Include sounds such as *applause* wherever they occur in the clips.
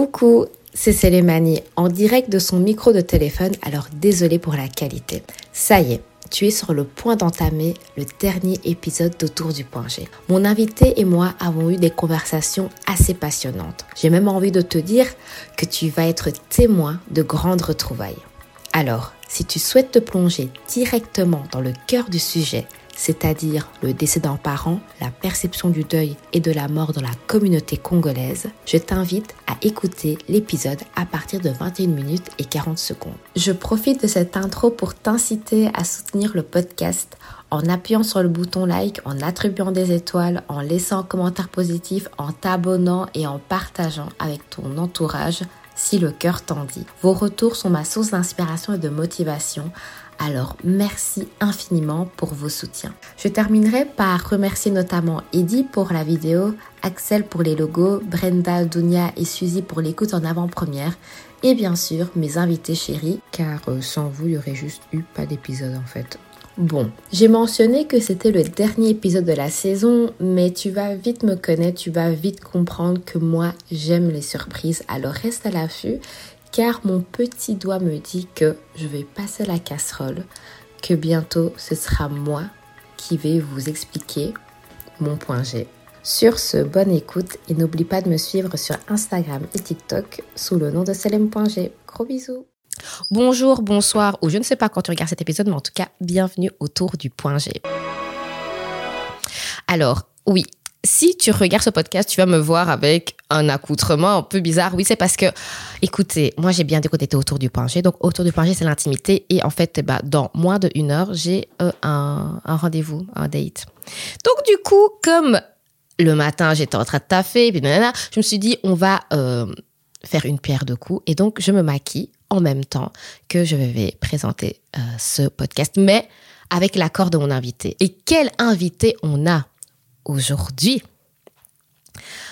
Coucou, c'est Célémanie en direct de son micro de téléphone, alors désolé pour la qualité. Ça y est, tu es sur le point d'entamer le dernier épisode d'Autour du Point G. Mon invité et moi avons eu des conversations assez passionnantes. J'ai même envie de te dire que tu vas être témoin de grandes retrouvailles. Alors, si tu souhaites te plonger directement dans le cœur du sujet, c'est-à-dire le décès d'un parent, la perception du deuil et de la mort dans la communauté congolaise, je t'invite à écouter l'épisode à partir de 21 minutes et 40 secondes. Je profite de cette intro pour t'inciter à soutenir le podcast en appuyant sur le bouton like, en attribuant des étoiles, en laissant un commentaire positif, en t'abonnant et en partageant avec ton entourage si le cœur t'en dit. Vos retours sont ma source d'inspiration et de motivation alors merci infiniment pour vos soutiens. Je terminerai par remercier notamment Eddie pour la vidéo, Axel pour les logos, Brenda, Dunia et Suzy pour l'écoute en avant-première et bien sûr mes invités chéris car euh, sans vous il y aurait juste eu pas d'épisode en fait. Bon, j'ai mentionné que c'était le dernier épisode de la saison, mais tu vas vite me connaître, tu vas vite comprendre que moi j'aime les surprises, alors reste à l'affût car mon petit doigt me dit que je vais passer la casserole, que bientôt ce sera moi qui vais vous expliquer mon point G. Sur ce, bonne écoute et n'oublie pas de me suivre sur Instagram et TikTok sous le nom de Selem.g. Gros bisous. Bonjour, bonsoir, ou je ne sais pas quand tu regardes cet épisode, mais en tout cas, bienvenue autour du point G. Alors, oui, si tu regardes ce podcast, tu vas me voir avec un accoutrement un peu bizarre. Oui, c'est parce que, écoutez, moi j'ai bien dit qu'on autour du G. Donc autour du G, c'est l'intimité. Et en fait, bah, dans moins d'une heure, j'ai euh, un, rendez-vous, un date. Donc du coup, comme le matin, j'étais en train de taffer, puis je me suis dit, on va euh, faire une pierre de coups. Et donc, je me maquille en même temps que je vais présenter euh, ce podcast, mais avec l'accord de mon invité. Et quel invité on a? Aujourd'hui.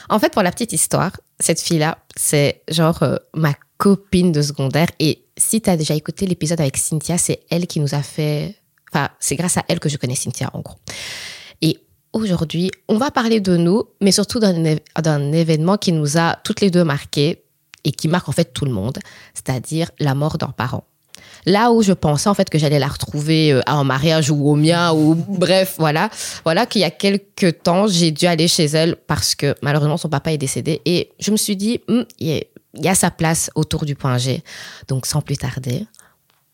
En fait, pour la petite histoire, cette fille-là, c'est genre euh, ma copine de secondaire. Et si tu as déjà écouté l'épisode avec Cynthia, c'est elle qui nous a fait... Enfin, c'est grâce à elle que je connais Cynthia, en gros. Et aujourd'hui, on va parler de nous, mais surtout d'un événement qui nous a toutes les deux marquées et qui marque en fait tout le monde, c'est-à-dire la mort d'un parent. Là où je pensais en fait que j'allais la retrouver euh, en mariage ou au mien ou bref, voilà, voilà qu'il y a quelques temps j'ai dû aller chez elle parce que malheureusement son papa est décédé et je me suis dit hmm, il y, a sa place autour du point G. Donc sans plus tarder,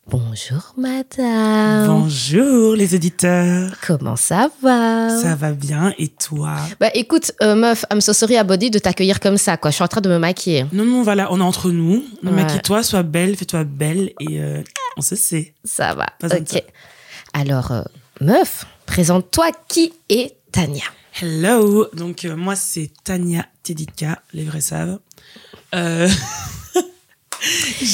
Bonjour madame. Bonjour les éditeurs. Comment ça va? Ça va bien et toi? Bah écoute euh, meuf, I'm so sorry à body de t'accueillir comme ça quoi. Je suis en train de me maquiller. Non non voilà, on est entre nous. Maquille-toi, sois belle, fais-toi belle et euh, on se sait. Ça va. ok. Alors euh, meuf, présente-toi qui est Tania? Hello. Donc moi c'est Tania Tedika, les vrais savent. Euh... *laughs*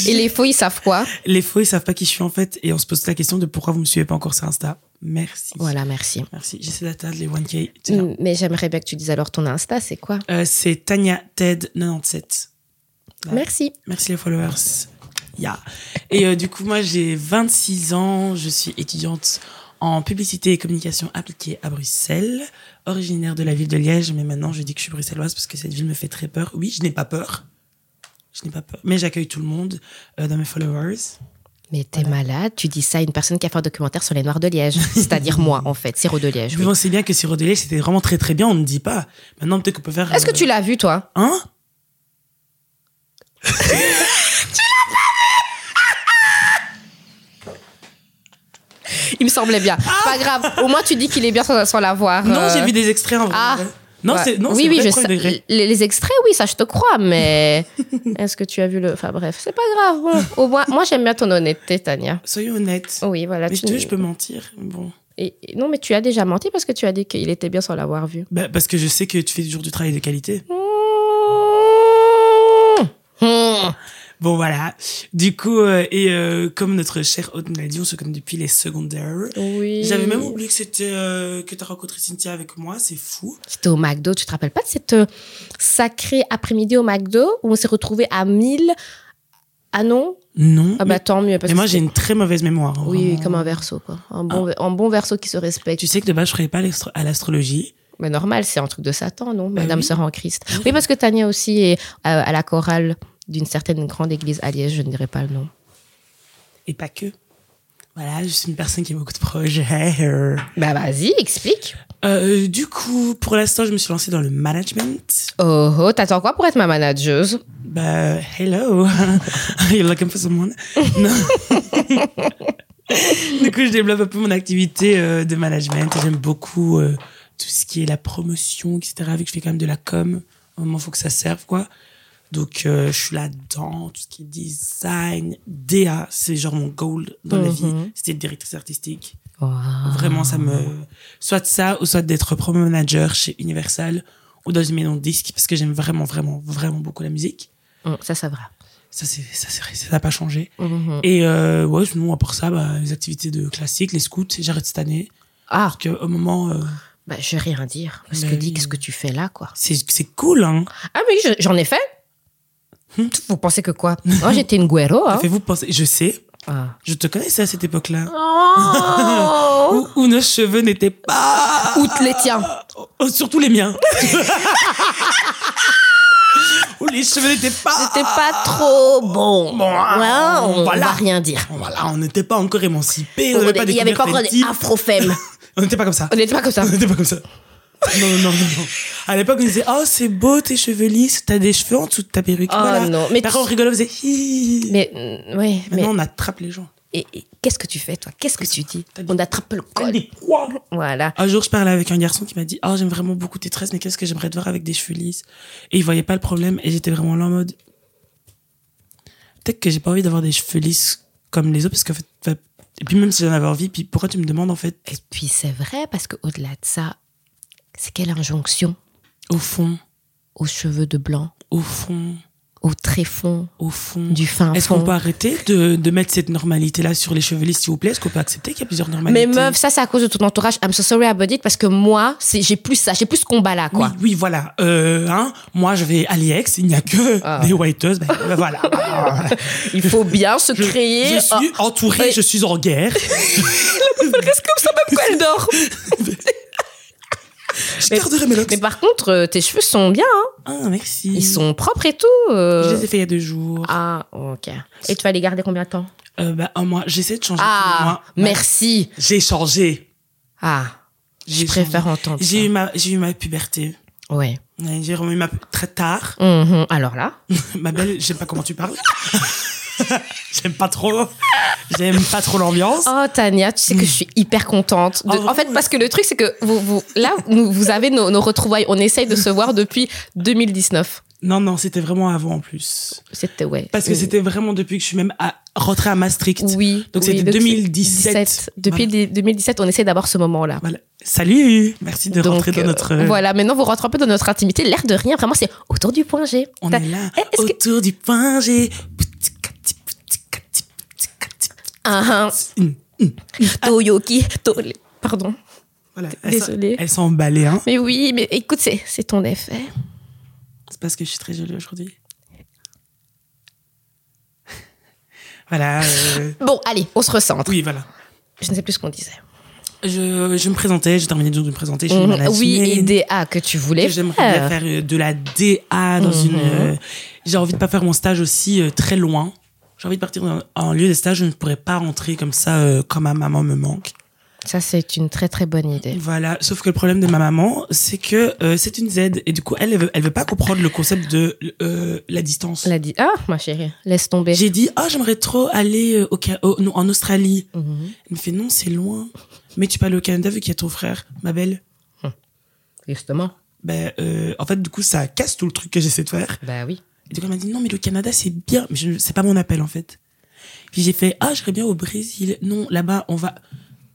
Et les faux, ils savent quoi? Les faux, ils savent pas qui je suis en fait. Et on se pose la question de pourquoi vous me suivez pas encore sur Insta. Merci. Voilà, merci. Merci. J'essaie d'atteindre les 1K. Mm, mais j'aimerais bien que tu dises alors ton Insta, c'est quoi? Euh, C'est Tania Ted97. Merci. Merci les followers. Yeah. Et euh, du coup, moi, j'ai 26 ans. Je suis étudiante en publicité et communication appliquée à Bruxelles, originaire de la ville de Liège. Mais maintenant, je dis que je suis bruxelloise parce que cette ville me fait très peur. Oui, je n'ai pas peur. Je n'ai pas peur. Mais j'accueille tout le monde euh, dans mes followers. Mais t'es malade, tu dis ça à une personne qui a fait un documentaire sur les Noirs de Liège. C'est-à-dire moi, en fait, Sirop de Liège. Mais on sait bien que Sirop de Liège, c'était vraiment très très bien, on ne dit pas. Maintenant, peut-être qu'on peut faire. Est-ce que tu l'as vu, toi? Hein *laughs* Tu l'as pas vu Il me semblait bien. Pas grave. Au moins, tu dis qu'il est bien sans, sans l'avoir. Non, j'ai euh. vu des extraits en vrai. Ah. Non, c'est non, oui, oui, je sais, les, les, extraits, oui, ça je te crois, mais *laughs* est-ce que tu as vu le Enfin bref, c'est pas grave. Au moins, moi j'aime bien ton honnêteté, Tania. Soyez honnête. Oui, voilà. Mais tu... je, je peux mentir. Bon. Et, non, mais tu as déjà menti parce que tu as dit qu'il était bien sans l'avoir vu. Bah, parce que je sais que tu fais toujours du travail de qualité. Mmh. Bon voilà. Du coup, euh, et euh, comme notre cher hôte nous l'a dit, on se connaît depuis les secondaires. Oui. J'avais même oublié que c'était euh, que tu as rencontré Cynthia avec moi, c'est fou. C'était au McDo, tu te rappelles pas de cette sacrée après-midi au McDo où on s'est retrouvés à 1000 ah non Non. Ah bah tant mieux. Parce mais moi j'ai une très mauvaise mémoire. Hein, oui, comme un verso quoi. Un bon, ah. un bon verso qui se respecte. Tu sais que de base je ferais pas à l'astrologie. Mais normal, c'est un truc de Satan, non? Bah Madame oui. sœur en Christ. Oui, parce que Tania aussi est euh, à la chorale d'une certaine grande église à Liège, je ne dirais pas le nom. Et pas que. Voilà, je suis une personne qui a beaucoup de projets. euh. Bah vas-y, explique. Euh, du coup, pour l'instant, je me suis lancée dans le management. Oh, oh t'attends quoi pour être ma manageuse? Bah, hello. *laughs* You're looking for someone? *laughs* Non. *laughs* du coup, je développe un peu mon activité euh, de management. J'aime beaucoup euh, tout ce qui est la promotion, etc. Vu que je fais quand même de la com, au moment, faut que ça serve, quoi. Donc, euh, je suis là-dedans, tout ce qui est design, DA, c'est genre mon goal dans la vie. Mhm. C'était directrice artistique. Wow. Vraiment, ça me. Soit ça, ou soit d'être promo manager chez Universal ou dans une maison de disques, parce que j'aime vraiment, vraiment, vraiment beaucoup la musique. Hum, Ça, c'est vrai. Ça, c'est, ça, c'est vrai, ça n'a pas changé. Mhm. Et euh, ouais, sinon, à part ça, bah, les activités de classique, les scouts, j'arrête cette année. Ah, Parce qu'au moment, euh, bah, je vais rien dire. Parce Mais que dis, qu'est-ce que tu fais là, quoi c'est, c'est cool, hein. Ah oui, je- j'en ai fait. Vous pensez que quoi? Moi, j'étais une guero, hein Faites-vous penser, je sais, Ah. je te connaissais à cette époque-là. Oh *laughs* Où, où nos cheveux n'étaient pas. Outre les tiens? Oh, surtout les miens. *laughs* où les cheveux n'étaient pas. C'était pas trop bon. Bon, Ouais, on voilà. va rien dire. Voilà, on n'était pas encore émancipés. On n'avait pas Il y avait pas encore des afrofemmes. *laughs* On n'était pas comme ça. On n'était pas comme ça. On n'était pas comme ça. Non, non, non, non. À l'époque, on disait, oh, c'est beau tes cheveux lisses, t'as des cheveux en dessous de ta perruque. Oh voilà. non, mais Après, on rigolait, on faisait. Mais, oui, mais. Maintenant, on attrape les gens. Et, et qu'est-ce que tu fais, toi? Qu'est-ce que tu dis? On attrape le col. des pois. Voilà. Un jour, je parlais avec un garçon qui m'a dit, oh, j'aime vraiment beaucoup tes tresses, mais qu'est-ce que j'aimerais te voir avec des cheveux lisses? Et il voyait pas le problème, et j'étais vraiment là en mode, peut-être que j'ai pas envie d'avoir des cheveux lisses comme les autres, parce qu'en fait, et puis même si j'en avais envie, puis pourquoi tu me demandes, en fait, Et puis, c'est vrai, parce qu'au-delà de ça, c'est quelle injonction au fond, aux cheveux de blanc, au fond, au tréfonds, au fond. du fin Est-ce qu'on peut arrêter de, de mettre cette normalité-là sur les cheveux lisses, s'il vous plaît? Est-ce qu'on peut accepter qu'il y a plusieurs Mais normalités? meuf, ça, c'est à cause de ton entourage. I'm so sorry about it, parce que moi, j'ai plus ça, j'ai plus ce combat-là, oui, quoi. oui, voilà. Euh, hein, moi, je vais à l'IEX, il n'y a que Ah. des whiteuses. Ben, *laughs* ben voilà. *laughs* Il faut bien se Je, créer. je suis entourée, oui. je suis en guerre. *laughs* Reste comme ça, même quand elle dort. Je garderai mes locks. Mais par contre, euh, tes cheveux sont bien, hein. Ah, merci. Ils sont propres et tout. euh. Je les ai fait il y a deux jours. Ah, ok. Et tu vas les garder combien de temps? Euh, ben, un mois. J'essaie de changer Ah, mois. Ben, merci. J'ai changé. Ah, J'ai je préfère changé. entendre. J'ai eu ma, j'ai eu ma puberté. Ouais. J'ai eu ma très tard. Mhm. Alors là? *laughs* Ma belle, j'aime pas comment tu parles. *laughs* *laughs* j'aime pas trop. J'aime pas trop l'ambiance. Oh, Tania, tu sais que je suis hyper contente. de- Oh, en fait, parce que le truc, c'est que vous, vous, là, vous avez nos, nos retrouvailles. On essaye de se voir depuis 2019. Non, non, c'était vraiment avant en plus. C'était, ouais. Parce que c'était vraiment depuis que je suis même à, rentrée à Maastricht. Oui. Donc oui, c'était donc 2017. 17. Depuis les- 2017, on essaie d'avoir ce moment-là. Voilà. Salut Merci de Donc, rentrer dans euh, notre... Voilà, maintenant vous rentrez un peu dans notre intimité. L'air de rien, vraiment, c'est autour du point G. On est là, Eh, que- autour du point G. Ah, Hum, ah. Toyoki, to- Pardon. Voilà. Désolée. Elles sont emballées, hein. Mais oui, mais écoute, c'est ton effet. C'est parce que je suis très jolie aujourd'hui. *laughs* voilà. euh, Bon, allez, on se recentre. Oui, voilà. Je ne sais plus ce qu'on disait. Je, je me présentais, j'ai terminé de me présenter. Mhm. Oui, et DA que tu voulais J'aimerais faire. bien faire euh, de la DA dans Mhm. une. euh, J'ai envie de pas faire mon stage aussi euh, très loin. J'ai envie de partir dans un lieu de stage. Je ne pourrais pas rentrer comme ça euh, quand ma maman me manque. Ça, c'est une très très bonne idée. Voilà. Sauf que le problème de ma maman, c'est que euh, c'est une Z et du coup, elle, elle veut, elle veut pas comprendre le concept de euh, la distance. Elle a dit Ah, ma chérie, laisse tomber. J'ai dit, ah, j'aimerais trop aller au, au- non, en Australie. Mhm. Elle me fait, non, c'est loin. Mais tu peux aller au Canada vu qu'il y a ton frère, ma belle. Justement. Ben, euh, en fait, du coup, ça casse tout le truc que j'essaie de faire. Bah oui. Et du coup, elle m'a dit, non, mais le Canada, c'est bien. Mais je- c'est pas mon appel, en fait. Puis j'ai fait, ah, j'irais bien au Brésil. Non, là-bas, on va.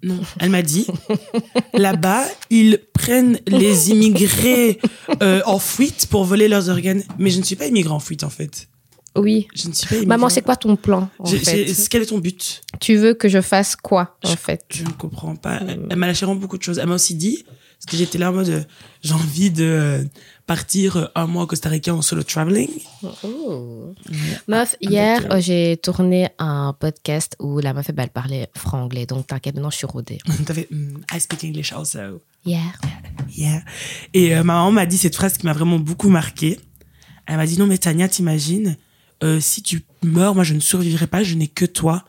Non, elle m'a dit, *laughs* là-bas, ils prennent les immigrés euh, en fuite pour voler leurs organes. Mais je ne suis pas immigré en fuite, en fait. Oui. Je ne suis pas. Maman, c'est quoi ton plan en fait Quel est ton but Tu veux que je fasse quoi en fait Je ne comprends pas. Hmm. Elle m'a lâché vraiment beaucoup de choses. Elle m'a aussi dit, parce que j'étais là en mode, euh, j'ai envie de partir euh, un mois au Costa Rica en solo traveling. Oh. Meuf, hier, euh, j'ai tourné un podcast où la meuf, elle parlait franglais. Donc, t'inquiète, maintenant, je suis rodée. *laughs* T'avais, mm, I speak English also. Hier. Yeah. Et euh, ma maman m'a dit cette phrase qui m'a vraiment beaucoup marquée. Elle m'a dit non mais Tania, t'imagines, euh, si tu meurs, moi je ne survivrai pas, je n'ai que toi.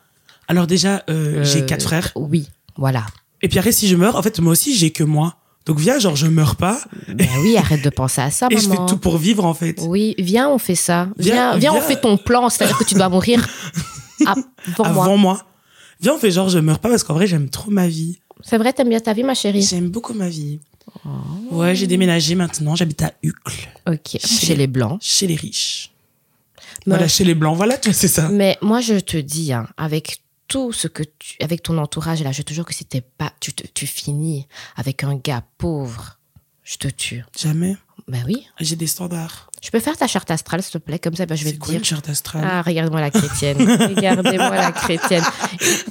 Alors déjà, j'ai quatre frères. Oui, voilà. Et puis après, si je meurs, en fait, moi aussi, j'ai que moi. Donc viens, genre, je meurs pas. Ben oui, arrête de penser à ça, Et je fais tout pour vivre, en fait. Oui, viens, on fait ça. Viens, Viens, viens, on fait ton plan. C'est-à-dire que tu dois mourir avant, *laughs* Avant moi. moi. Viens, on fait genre, je meurs pas parce qu'en vrai, j'aime trop ma vie. C'est vrai, t'aimes bien ta vie, ma chérie? J'aime beaucoup ma vie. Ouais, j'ai déménagé maintenant. J'habite à Uccle, Ok, chez les Blancs. chez les riches. Mais- Voilà, chez les blancs. Voilà, *laughs* c'est ça. Mais moi, je te dis, hein, avec tout ce que tu, avec ton entourage, là, je te jure que si t'es pas, tu, te- tu finis avec un gars pauvre, je te tue. Jamais. Ben oui. J'ai des standards. Je peux faire ta charte astrale, s'il te plaît, comme ça, ben, je vais te quoi dire. une charte astrale? Ah, regarde-moi la chrétienne. *laughs* Regardez-moi la chrétienne.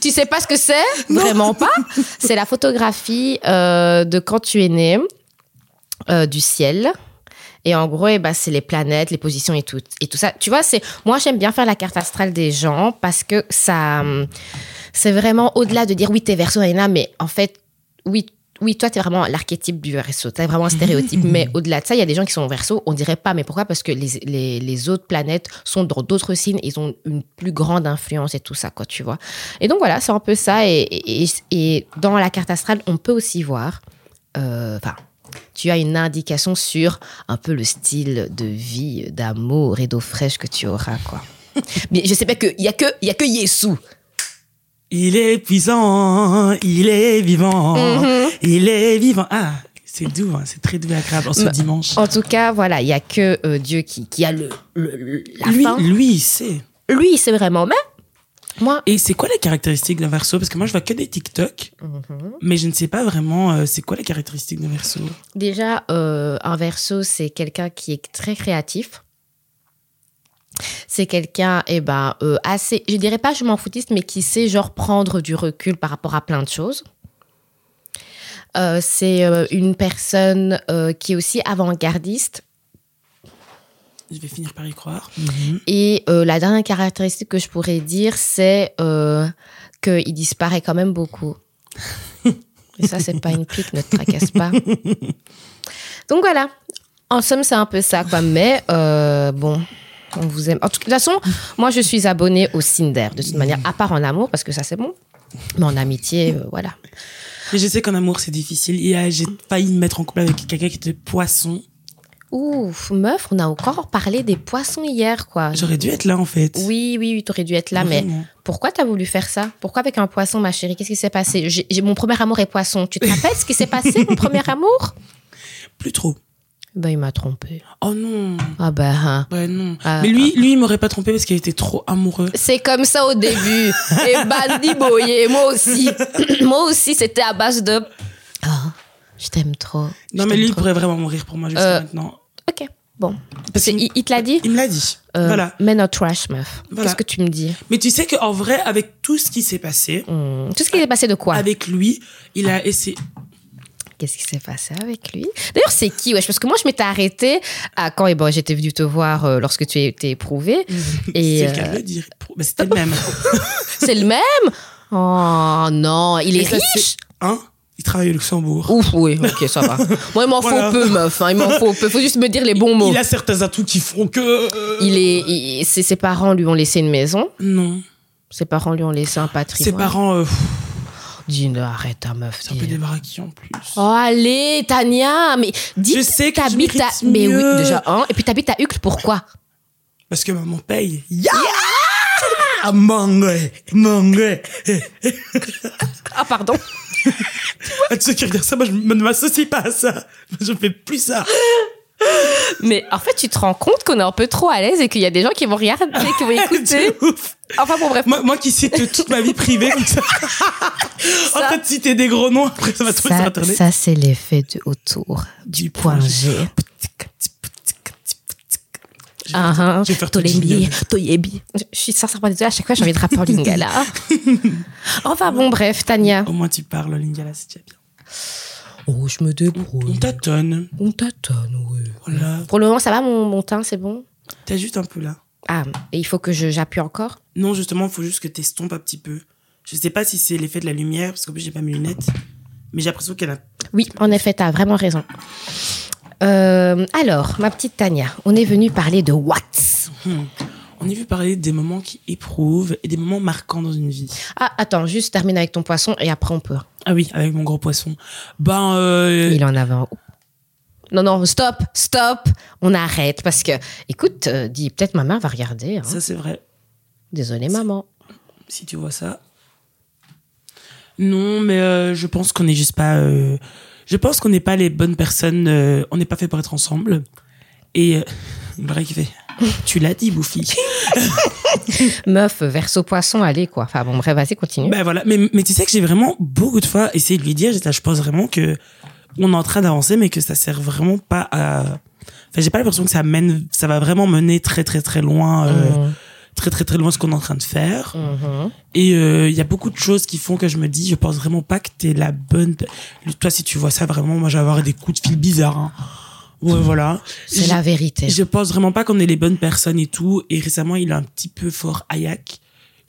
Tu sais pas ce que c'est? Vraiment pas C'est la photographie euh, de quand tu es né, euh, du ciel. Et en gros, eh ben, c'est les planètes, les positions et tout, et tout ça. Tu vois, c'est moi j'aime bien faire la carte astrale des gens parce que ça, hum, c'est vraiment au-delà de dire oui t'es verso, Anna, mais en fait, oui, oui toi t'es vraiment l'archétype du verso, t'es vraiment un stéréotype. *laughs* mais au-delà de ça, il y a des gens qui sont verso, on dirait pas. Mais pourquoi? Parce que les, les, les autres planètes sont dans d'autres signes, ils ont une plus grande influence et tout ça, quoi, tu vois. Et donc voilà, c'est un peu ça. Et, et, et dans la carte astrale, on peut aussi voir, euh, enfin, tu as une indication sur un peu le style de vie, d'amour et d'eau fraîche que tu auras, quoi. *laughs* Mais je sais pas que il y a que il y a que. Il est puissant, il est vivant, Mhm. il est vivant. Ah, c'est doux, hein, c'est très doux et agréable en ce Bah, dimanche. En tout cas, voilà, il y a que euh, Dieu qui, qui a le, le- le- la lui, fin. lui, il sait. Lui, c'est vraiment. Mais moi, Et c'est quoi les caractéristiques d'un verso? Parce que moi, je vois que des TikTok, mais je ne sais pas vraiment euh, c'est quoi les caractéristiques d'un verso? déjà, euh, un verso, c'est quelqu'un qui est très créatif. C'est quelqu'un, eh ben, euh, assez, je dirais pas je m'en foutiste, mais qui sait genre prendre du recul par rapport à plein de choses. C'est une personne qui est aussi avant-gardiste. Je vais finir par y croire. Et euh, la dernière caractéristique que je pourrais dire, c'est euh, qu'il disparaît quand même beaucoup. Et ça, c'est pas une pique, ne te tracasse pas. Donc voilà. En somme, c'est un peu ça, quoi. Mais euh, bon, on vous aime. En tout- de toute façon, moi, je suis abonnée au Cinder, de toute manière, à part en amour, parce que ça, c'est bon. Mais en amitié, euh, voilà. Mais je sais qu'en amour, c'est difficile. J'ai failli me mettre en couple avec quelqu'un qui était poisson. Ouf, meuf, on a encore parlé des poissons hier, quoi. J'aurais dû être là, en fait. Oui, oui, oui, t'aurais dû être là, mais pourquoi t'as voulu faire ça? Pourquoi avec un poisson, ma chérie? Qu'est-ce qui s'est passé? J'ai Mon premier amour est poisson. Tu te *laughs* rappelles ce qui s'est passé, mon premier amour? Plus trop. Ben, il m'a trompé. Oh non. Ah ben, hein. Ouais, non. Ah, mais lui, lui, il m'aurait pas trompé parce qu'il était trop amoureux. C'est comme ça au début. *laughs* Et Bandi Boye, moi aussi. *coughs* moi aussi, c'était à base de... Ah, je t'aime trop. Non, mais lui, il pourrait vraiment mourir pour moi jusqu'à Euh, maintenant. Ok, bon. Parce qu'il Il, il te l'a dit il me l'a dit. Euh, Voilà. Mais no trash, meuf. Voilà. Qu'est-ce que tu me dis Mais tu sais qu'en vrai, avec tout ce qui s'est passé, Hmm, Tout ce qui s'est passé de quoi avec lui, il a essayé. Qu'est-ce qui s'est passé avec lui D'ailleurs, c'est qui wesh? Parce que moi, je m'étais arrêtée à quand et bon, j'étais venue te voir euh, lorsque tu étais éprouvée. *laughs* Et c'est le cas euh, de le dire. Mais c'était le même. *laughs* c'est le même? Oh non, il est Et riche Hein Il travaille au Luxembourg. Ouf, oui, ok, ça va. *laughs* Moi, il m'en Voilà. faut peu, meuf. hein, il m'en faut peu. faut juste me dire les bons mots. Il a certains atouts qui font que. euh, Il est, il- ses, ses parents lui ont laissé une maison. Non. Ses parents lui ont laissé un Ses patrimoine. parents, euh, Dis, ne, arrête, ta meuf. c'est un peu des baraquis en plus. Oh, allez, Tania, mais dis Je sais que t'habites à... Mais oui, déjà, hein. Et puis t'habites à Uccle, pourquoi? Parce que maman paye. Ya Ah, Mangue, mangue. Ah, pardon. *laughs* Ah, tu sais qui regarde ça, moi je ne m'associe pas à ça. Je fais plus ça. Mais en fait, tu te rends compte qu'on est un peu trop à l'aise et qu'il y a des gens qui vont regarder, qui vont *laughs* écouter. Ouf. Enfin bon, bref. Moi, moi qui cite toute ma vie privée comme ça. *laughs* en train de citer des gros noms, après ça va trouver sur Ça, internet. ça c'est l'effet de autour du point G. Ah, faire- je vais faire tout le Tolembi. Toyebi. Je je suis sincèrement désolée, à chaque fois j'ai envie de rapper en lingala. *laughs* enfin bon, bref, Tania. Au moins tu parles, Lingala, c'est déjà bien. Oh, je me On débrouille. tâtonne. On tâtonne, oui. Voilà. Pour le moment, ça va, mon, mon teint, c'est bon? T'as juste un peu là. Ah, et il faut que je- j'appuie encore? Non, justement, il faut juste que t'estompes un petit peu. Je sais pas si c'est l'effet de la lumière, parce qu'en plus, j'ai pas mes lunettes. Mais j'ai l'impression qu'elle a. Oui, en effet, t'as vraiment raison. Euh, alors, ma petite Tania, on est venu parler de Watts. Hmm. On est vu parler des moments qui éprouvent et des moments marquants dans une vie. Ah, attends, juste termine avec ton poisson et après on peut. Ah oui, avec mon gros poisson. Ben, euh, Il en avait un. Non, non, stop, stop, on arrête parce que, écoute, euh, dis peut-être ma mère va regarder. hein. ça c'est vrai. Désolée, maman. Si tu vois ça. Non, mais euh, je pense qu'on n'est juste pas. Je pense qu'on n'est pas les bonnes personnes. euh, on n'est pas fait pour être ensemble. Et. Euh, Bref. Tu l'as dit, Bouffi. *laughs* Meuf, verso poisson, allez quoi. Enfin bon, bref, vas-y, continue. Ben voilà, mais, mais tu sais que j'ai vraiment beaucoup de fois essayé de lui dire, je pense vraiment que on est en train d'avancer, mais que ça sert vraiment pas à. Enfin, j'ai pas l'impression que ça mène, ça va vraiment mener très très très loin, euh, Mhm. Très très très loin ce qu'on est en train de faire. Mhm. Et euh, il y a beaucoup de choses qui font que je me dis, je pense vraiment pas que t'es la bonne. Toi, si tu vois ça, vraiment, moi, je vais avoir des coups de fil bizarres. Hein. Ouais, voilà. C'est la vérité. je pense vraiment pas qu'on est les bonnes personnes et tout. Et récemment, il a un petit peu fort Ayak.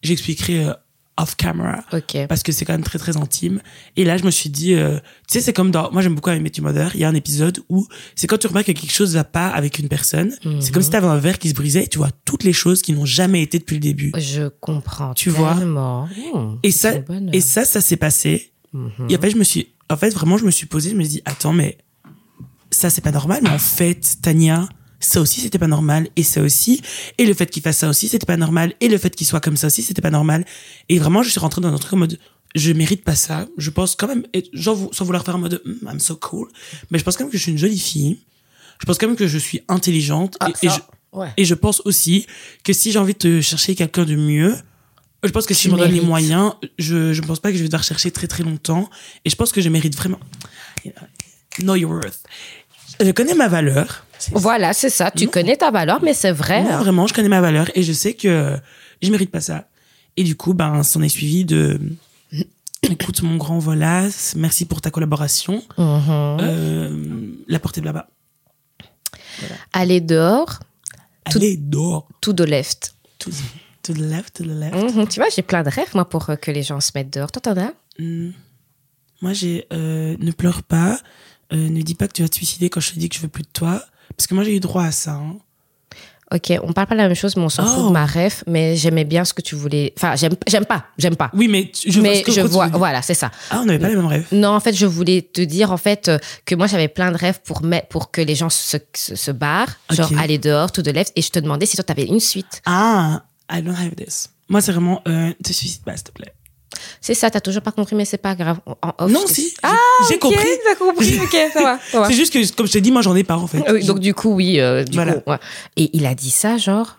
J'expliquerai euh, off camera parce que c'est quand même très très intime. Et là, je me suis dit, euh, tu sais, c'est comme dans, moi j'aime beaucoup avec Matthew Mother. Il y a un épisode où c'est quand tu remarques que quelque chose va pas avec une personne. C'est comme si t'avais un verre qui se brisait et tu vois toutes les choses qui n'ont jamais été depuis le début. Je comprends. Tu vois. Mmh, Et c'est ça, bonne- et ça, ça s'est passé. Mhm. Et fait, je me suis, en fait, vraiment, je me suis posé, je me suis dit, attends, mais ça, c'est pas normal. Mais en fait, Tania, ça aussi, c'était pas normal. Et ça aussi. Et le fait qu'il fasse ça aussi, c'était pas normal. Et le fait qu'il soit comme ça aussi, c'était pas normal. Et vraiment, je suis rentrée dans un truc en mode, je mérite pas ça. Je pense quand même, et genre, sans vouloir faire en mode, Hmm, I'm so cool. Mais je pense quand même que je suis une jolie fille. Je pense quand même que je suis intelligente. Ah, et, je, ouais. et je pense aussi que si j'ai envie de chercher quelqu'un de mieux, je pense que si je me donne les moyens, je je pense pas que je vais devoir chercher très très longtemps. Et je pense que je mérite vraiment. Know your worth. Je connais ma valeur. Voilà, c'est ça. Tu Non. connais ta valeur, mais c'est vrai. Non, vraiment, je connais ma valeur et je sais que je mérite pas ça. Et du coup, ben, s'en est suivi de. Écoute, mon grand Volas, merci pour ta collaboration. Mhm. Euh, la portée de là-bas. Aller dehors, Tout- Allez, dehors. tout de left. To, to the left, to the left. Mhm. Tu vois, j'ai plein de rêves, moi, pour euh, que les gens se mettent dehors. Toi, t'en as Hmm. Moi, j'ai euh, ne pleure pas, euh, ne dis pas que tu vas te suicider quand je te dis que je veux plus de toi, parce que moi j'ai eu droit à ça. hein. Ok, on parle pas de la même chose, mais on s'en fout Oh. de ma rêve. Mais j'aimais bien ce que tu voulais. Enfin, j'aime, j'aime pas, j'aime pas. Oui, mais je vois mais ce que je vois, voilà, c'est ça. Ah, on n'avait pas les mêmes rêves. Non, en fait, je voulais te dire en fait que moi j'avais plein de rêves pour pour que les gens se, se, se barrent, genre aller dehors, tout de left. Et je te demandais si toi t'avais une suite. Ah, I don't have this. Moi, c'est vraiment, euh, te suicide pas, s'il te plaît. C'est ça, t'as toujours pas compris, mais c'est pas grave. Off, non, si, Ah, j'ai compris. T'as compris, ok, ça va. *laughs* ça va. C'est juste que, comme je t'ai dit, moi j'en ai pas en fait. Oui, donc du coup, oui, euh, du Voilà. coup, ouais. Et il a dit ça, genre.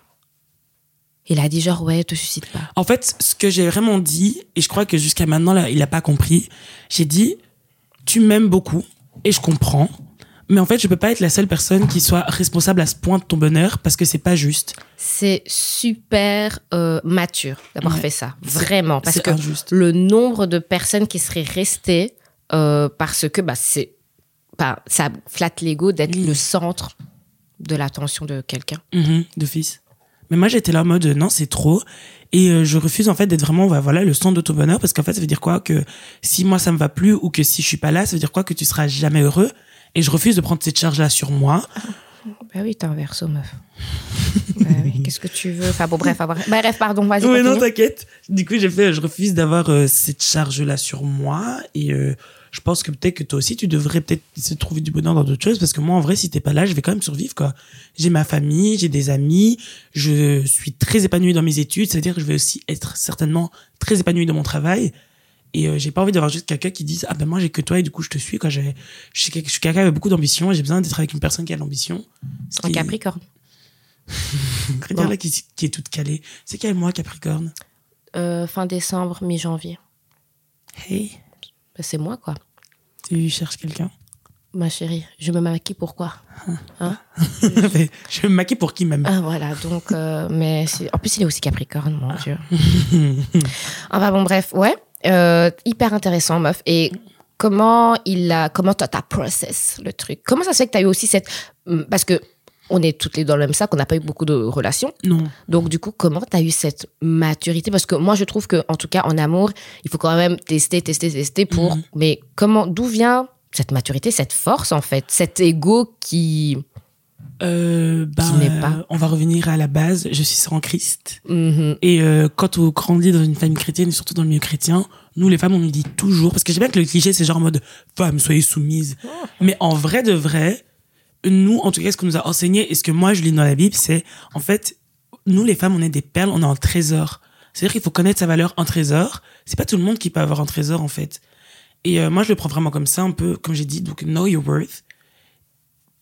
Il a dit genre ouais, te suicide pas. En fait, ce que j'ai vraiment dit, et je crois que jusqu'à maintenant, là, il n'a pas compris, j'ai dit, tu m'aimes beaucoup, et je comprends, mais en fait, je peux pas être la seule personne qui soit responsable à ce point de ton bonheur, parce que c'est pas juste. C'est super euh, mature d'avoir Ouais. fait ça, vraiment, parce que injuste. le nombre de personnes qui seraient restées euh, parce que bah c'est pas ça flatte l'ego d'être le centre de l'attention de quelqu'un. Mhm, d'office. Mais moi, j'étais là en mode, non, c'est trop. Et euh, je refuse en fait d'être vraiment bah, voilà, le centre de ton bonheur, parce qu'en fait, ça veut dire quoi? Que si moi, ça me va plus, ou que si je suis pas là, ça veut dire quoi? Que tu seras jamais heureux. Et je refuse de prendre cette charge-là sur moi. Bah oui, t'es un verso, meuf. bah oui, *laughs* qu'est-ce que tu veux? Enfin bon, bref, ah, bref, pardon, vas-y. Ouais, non, t'inquiète. Du coup, j'ai fait, je refuse d'avoir euh, cette charge-là sur moi. Et euh, je pense que peut-être que toi aussi, tu devrais peut-être se trouver du bonheur dans d'autres choses. Parce que moi, en vrai, si t'es pas là, je vais quand même survivre, quoi. J'ai ma famille, j'ai des amis. Je suis très épanouie dans mes études. C'est-à-dire que je vais aussi être certainement très épanouie dans mon travail. Et euh, j'ai pas envie d'avoir juste quelqu'un qui dise ah ben moi j'ai que toi et du coup je te suis quoi. J'ai je suis quelqu'un avec beaucoup d'ambition et j'ai besoin d'être avec une personne qui a de l'ambition. Un qui- Capricorne. *laughs* Regarde là qui, qui est toute calée. C'est quel mois Capricorne? Euh, fin décembre, mi-janvier. hey. Bah, c'est moi, quoi. tu cherches quelqu'un? Ma chérie, je me maquille pourquoi *laughs* je me maquille pour qui même? Ah voilà, donc, euh, mais en plus il est aussi Capricorne, mon Dieu. Enfin *laughs* bon, bref, ouais, euh, hyper intéressant, meuf. Et comment il a, comment t'as process le truc? Comment ça se fait que t'as eu aussi cette, hum, parce que on est toutes les dans le même sac, on n'a pas eu beaucoup de relations. Non. Donc du coup, comment t'as eu cette maturité? Parce que moi, je trouve que, en tout cas, en amour, il faut quand même tester, tester, tester pour. Mhm. Mais comment, d'où vient cette maturité, cette force en fait, cet ego qui Euh, ben, pas. On va revenir à la base. Je suis sans Christ. Mhm. Et euh, quand on grandit dans une famille chrétienne, surtout dans le milieu chrétien, nous les femmes, on nous dit toujours, parce que j'ai bien que le cliché, c'est genre en mode femme, soyez soumise. Mais en vrai de vrai, nous, en tout cas, ce qu'on nous a enseigné et ce que moi je lis dans la Bible, c'est en fait, nous les femmes, on est des perles, on est un trésor. C'est-à-dire qu'il faut connaître sa valeur en trésor. C'est pas tout le monde qui peut avoir un trésor en fait. Et euh, moi, je le prends vraiment comme ça, un peu comme j'ai dit, donc know your worth.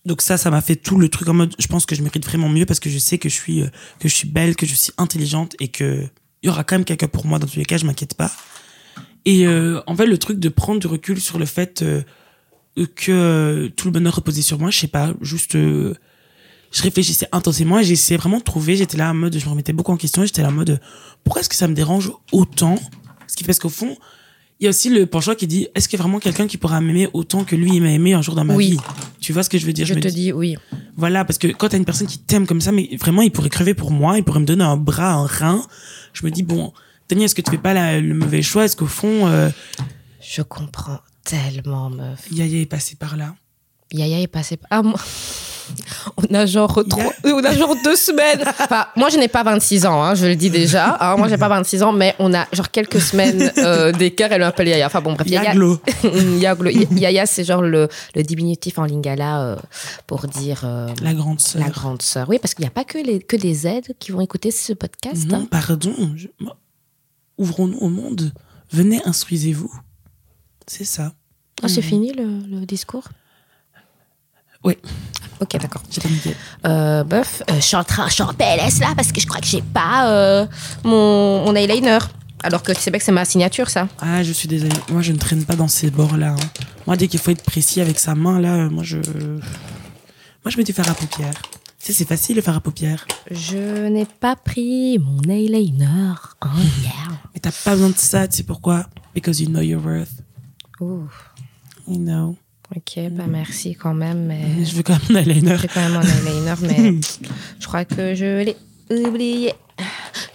Donc ça, ça m'a fait tout le truc en mode, je pense que je mérite vraiment mieux parce que je sais que je suis, euh, que je suis belle, que je suis intelligente et que il y aura quand même quelqu'un pour moi dans tous les cas, je m'inquiète pas. Et euh, en fait, le truc de prendre du recul sur le fait euh, que tout le bonheur reposait sur moi, je sais pas, juste, je réfléchissais intensément et j'essayais vraiment de trouver. J'étais là en mode, je me remettais beaucoup en question. J'étais là en mode, pourquoi est-ce que ça me dérange autant? Ce qui fait qu'au fond, il y a aussi le penchant qui dit, est-ce qu'il y a vraiment quelqu'un qui pourra m'aimer autant que lui il m'a aimé un jour dans ma Oui. vie? Tu vois ce que je veux dire? Je te dis- dis oui. voilà, parce que quand t'as une personne qui t'aime comme ça, mais vraiment, il pourrait crever pour moi, il pourrait me donner un bras, un rein. Je me dis, bon, Tania, est-ce que tu fais pas la- le mauvais choix? Est-ce qu'au fond, euh, Je comprends tellement, meuf. Yaya est passé par là Yaya est passé. Ah, moi. *laughs* On a genre Il y a- trois- on a genre deux semaines. Enfin, moi, je n'ai pas 26 ans, hein, je le dis déjà. hein. moi, j'ai pas 26 ans, mais on a genre quelques semaines euh, d'écart. Elle m'appelle Yaya. Enfin bon, bref, Yaya. Yaglo. *laughs* Yaya, c'est genre le, le diminutif en lingala euh, pour dire euh, La grande sœur. la grande sœur. Oui, parce qu'il n'y a pas que, les, que des aides qui vont écouter ce podcast. Non, hein. pardon. je- Ouvrons-nous au monde. Venez, instruisez-vous. C'est ça. Oh, c'est Mhm. fini le, le discours? Oui. Ok, d'accord. J'ai pas mis Euh, Bof, euh, je suis en train, je suis en PLS là parce que je crois que j'ai pas euh, mon, mon eyeliner. Alors que tu sais bien que c'est ma signature, ça. Ah, je suis désolée. Moi, je ne traîne pas dans ces bords-là. hein. Moi, dès qu'il faut être précis avec sa main, là, euh, moi, je. Moi, je mets du fard à paupières. Tu sais, c'est facile, le fard à paupières. Je n'ai pas pris mon eyeliner. Oh yeah. Mais t'as pas besoin de ça, tu sais pourquoi? Because you know your worth. Ouh, You know. Ok, bah merci quand même. Mais... Je veux quand même un eyeliner. J'ai quand même un eyeliner, mais *laughs* je crois que je l'ai oublié.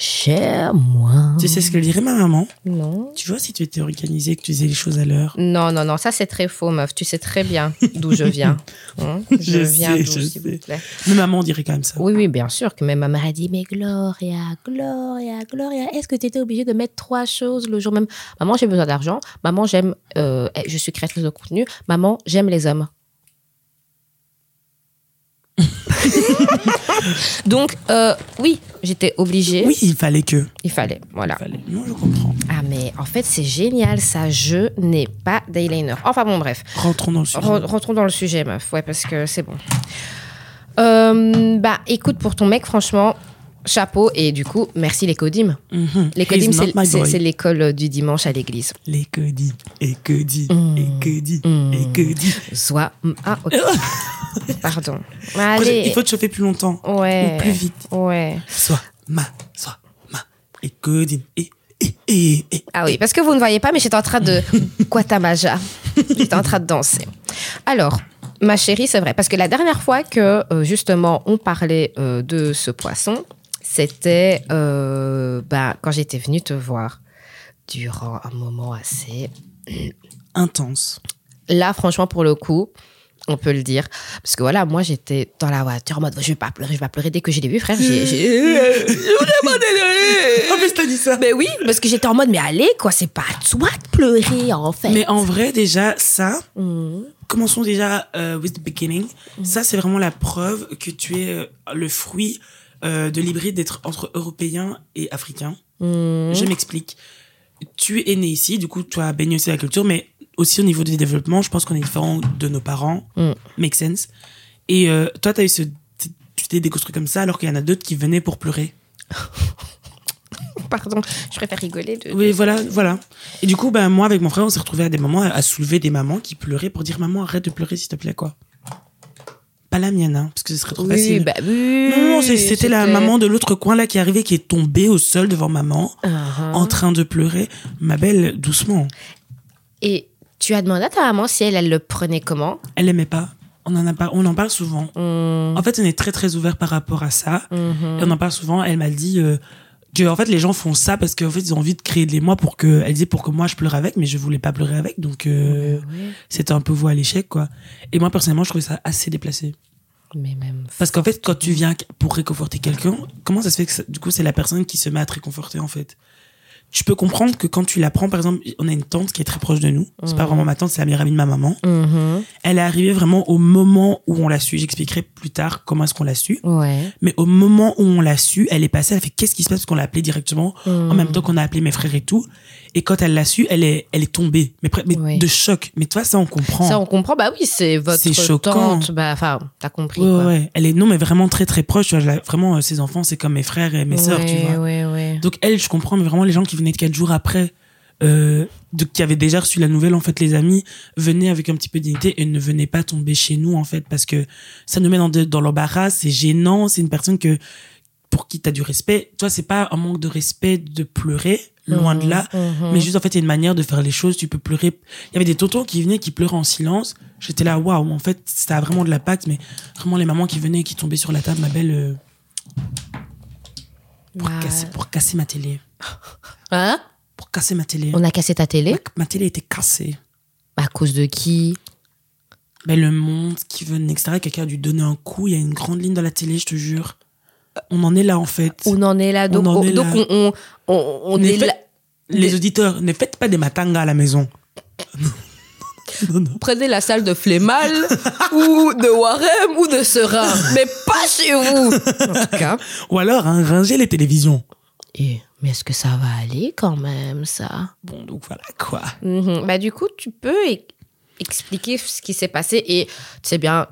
Cher moi. Tu sais ce que dirait ma maman? Non. Tu vois, si tu étais organisé, que tu faisais les choses à l'heure. Non, non, non, ça c'est très faux, meuf. Tu sais très bien d'où je viens. *laughs* Hein je, Je viens d'où, s'il vous plaît. Mais maman dirait quand même ça. Oui, oui, bien sûr que même ma mère a dit Mais Gloria, Gloria, Gloria, est-ce que tu étais obligée de mettre trois choses le jour même? Maman, j'ai besoin d'argent. Maman, j'aime. euh, je suis créatrice de contenu. Maman, j'aime les hommes. *laughs* Donc, euh, oui, j'étais obligée. Oui, il fallait que. Il fallait, voilà. Il fallait. Non, je comprends. Ah, mais en fait, c'est génial, ça. Je n'ai pas d'eyeliner. Enfin, bon, bref. Rentrons dans le sujet. Re- rentrons dans le sujet, meuf. Ouais, parce que c'est bon. Euh, bah, écoute, pour ton mec, franchement, chapeau. Et du coup, merci les Codim. Mhm. Les Codim, c'est- l'école du dimanche à l'église. Les dit, et que dit, Mm. et que dit, Mm. et que dit. Soit. Ah, ok. *laughs* Pardon. Allez. Il faut te chauffer plus longtemps. Ouais. Ou plus vite. Ouais. Soit ma, soit ma. Et que dit, et, et, et, et. Ah oui, parce que vous ne voyez pas, mais j'étais en train de *laughs* Guatamaja. J'étais en train de danser. Alors, ma chérie, c'est vrai, parce que la dernière fois que euh, justement on parlait euh, de ce poisson, c'était euh, bah, quand j'étais venue te voir durant un moment assez. *clears throat* Intense. Là, franchement, pour le coup, on peut le dire. Parce que voilà, moi, j'étais dans la voiture en mode, je vais pas pleurer, je vais pas pleurer. Dès que j'ai les vu, frère, j'ai. j'ai- mais *laughs* je *laughs* t'ai dit ça. Mais oui, parce que j'étais en mode, mais allez, quoi, c'est pas à toi de pleurer, en fait. Mais en vrai, déjà, ça, Mhm. commençons déjà euh, with the beginning. Ça, c'est vraiment la preuve que tu es euh, le fruit euh, de l'hybride d'être entre européen et africain. Mhm. Je m'explique. Tu es né ici, du coup, tu as baigné aussi la culture, mais aussi au niveau du développement, je pense qu'on est différent de nos parents. Mm. Make sense. Et euh, toi, eu ce, tu t'es déconstruit comme ça, alors qu'il y en a d'autres qui venaient pour pleurer. *laughs* Pardon, je préfère rigoler. De... Oui, voilà, voilà. Et du coup, ben, moi, avec mon frère, on s'est retrouvés à des moments à, à soulever des mamans qui pleuraient pour dire, maman, arrête de pleurer, s'il te plaît, quoi. Pas la mienne, hein, parce que ce serait trop Oui, facile. bah oui. non, c'était la maman de l'autre coin, là, qui arrivait, qui est tombée au sol devant maman, Uh-huh. en train de pleurer. Ma belle, doucement. Et Tu as demandé à ta maman si elle, elle le prenait comment? Elle aimait pas. On en, a pas, on en parle souvent. Mmh, En fait, on est très très ouvert par rapport à ça. Et on en parle souvent. Elle m'a dit euh, que en fait les gens font ça parce qu'en fait ils ont envie de créer de l'émoi pour que elle disait pour que moi je pleure avec, mais je voulais pas pleurer avec, donc euh, Ouais, c'était un peu voie à l'échec quoi. Et moi personnellement je trouvais ça assez déplacé Mais même. parce qu'en fait quand tu viens pour réconforter quelqu'un, comment ça se fait que ça- du coup c'est la personne qui se met à te réconforter en fait? Tu peux comprendre que quand tu la prends, par exemple, on a une tante qui est très proche de nous. C'est pas Mhm. vraiment ma tante, c'est la meilleure amie de ma maman. Mhm. Elle est arrivée vraiment au moment où on l'a su. J'expliquerai plus tard comment est-ce qu'on l'a su. Ouais. Mais au moment où on l'a su, elle est passée, elle a fait qu'est-ce qui se passe? Parce qu'on l'a appelé directement en même temps qu'on a appelé mes frères et tout. Et quand elle l'a su, elle est, elle est tombée, mais, de choc. Mais toi, ça on comprend. Ça, on comprend. Bah oui, c'est votre C'est choquant. tante. Bah, enfin, t'as compris. ouais, quoi. ouais. Elle est non, mais vraiment très très proche. Tu vois, vraiment, euh, ses enfants, c'est comme mes frères et mes sœurs, tu Ouais, vois. Ouais, ouais. Donc elle, je comprends, mais vraiment les gens qui venaient quatre jours après, euh, de, qui avaient déjà reçu la nouvelle, en fait, les amis venaient avec un petit peu de dignité et ne venaient pas tomber chez nous, en fait, parce que ça nous met dans, de- dans l'embarras, c'est gênant, c'est une personne que pour qui t'as du respect. Toi, c'est pas un manque de respect de pleurer, loin de là, Mhm. mais juste en fait, il y a une manière de faire les choses. Tu peux pleurer. Il y avait des tontons qui venaient, qui pleuraient en silence. J'étais là, waouh, en fait, c'était vraiment de la pacte, mais vraiment les mamans qui venaient, qui tombaient sur la table, ma belle, euh, pour, casser, pour casser ma télé. *laughs* Hein? Pour casser ma télé. On a cassé ta télé? Ma, ma télé était cassée. À cause de qui? Ben, le monde qui venait, etc. Quelqu'un a dû donner un coup. Il y a une grande ligne dans la télé, je te jure. On en est là, en fait. On en est là. Donc, on, est donc là. on, on, on, est là. Les auditeurs, ne faites pas des matangas à la maison. *laughs* non, non. Prenez la salle de Flémal *laughs* ou de Warem ou de Serein, mais pas chez vous. *laughs* En tout cas. Ou alors, hein, ranger les télévisions. Et, mais est-ce que ça va aller quand même, ça? Bon, donc voilà quoi. Mhm. Bah, du coup, tu peux e- expliquer ce qui s'est passé et tu sais bien,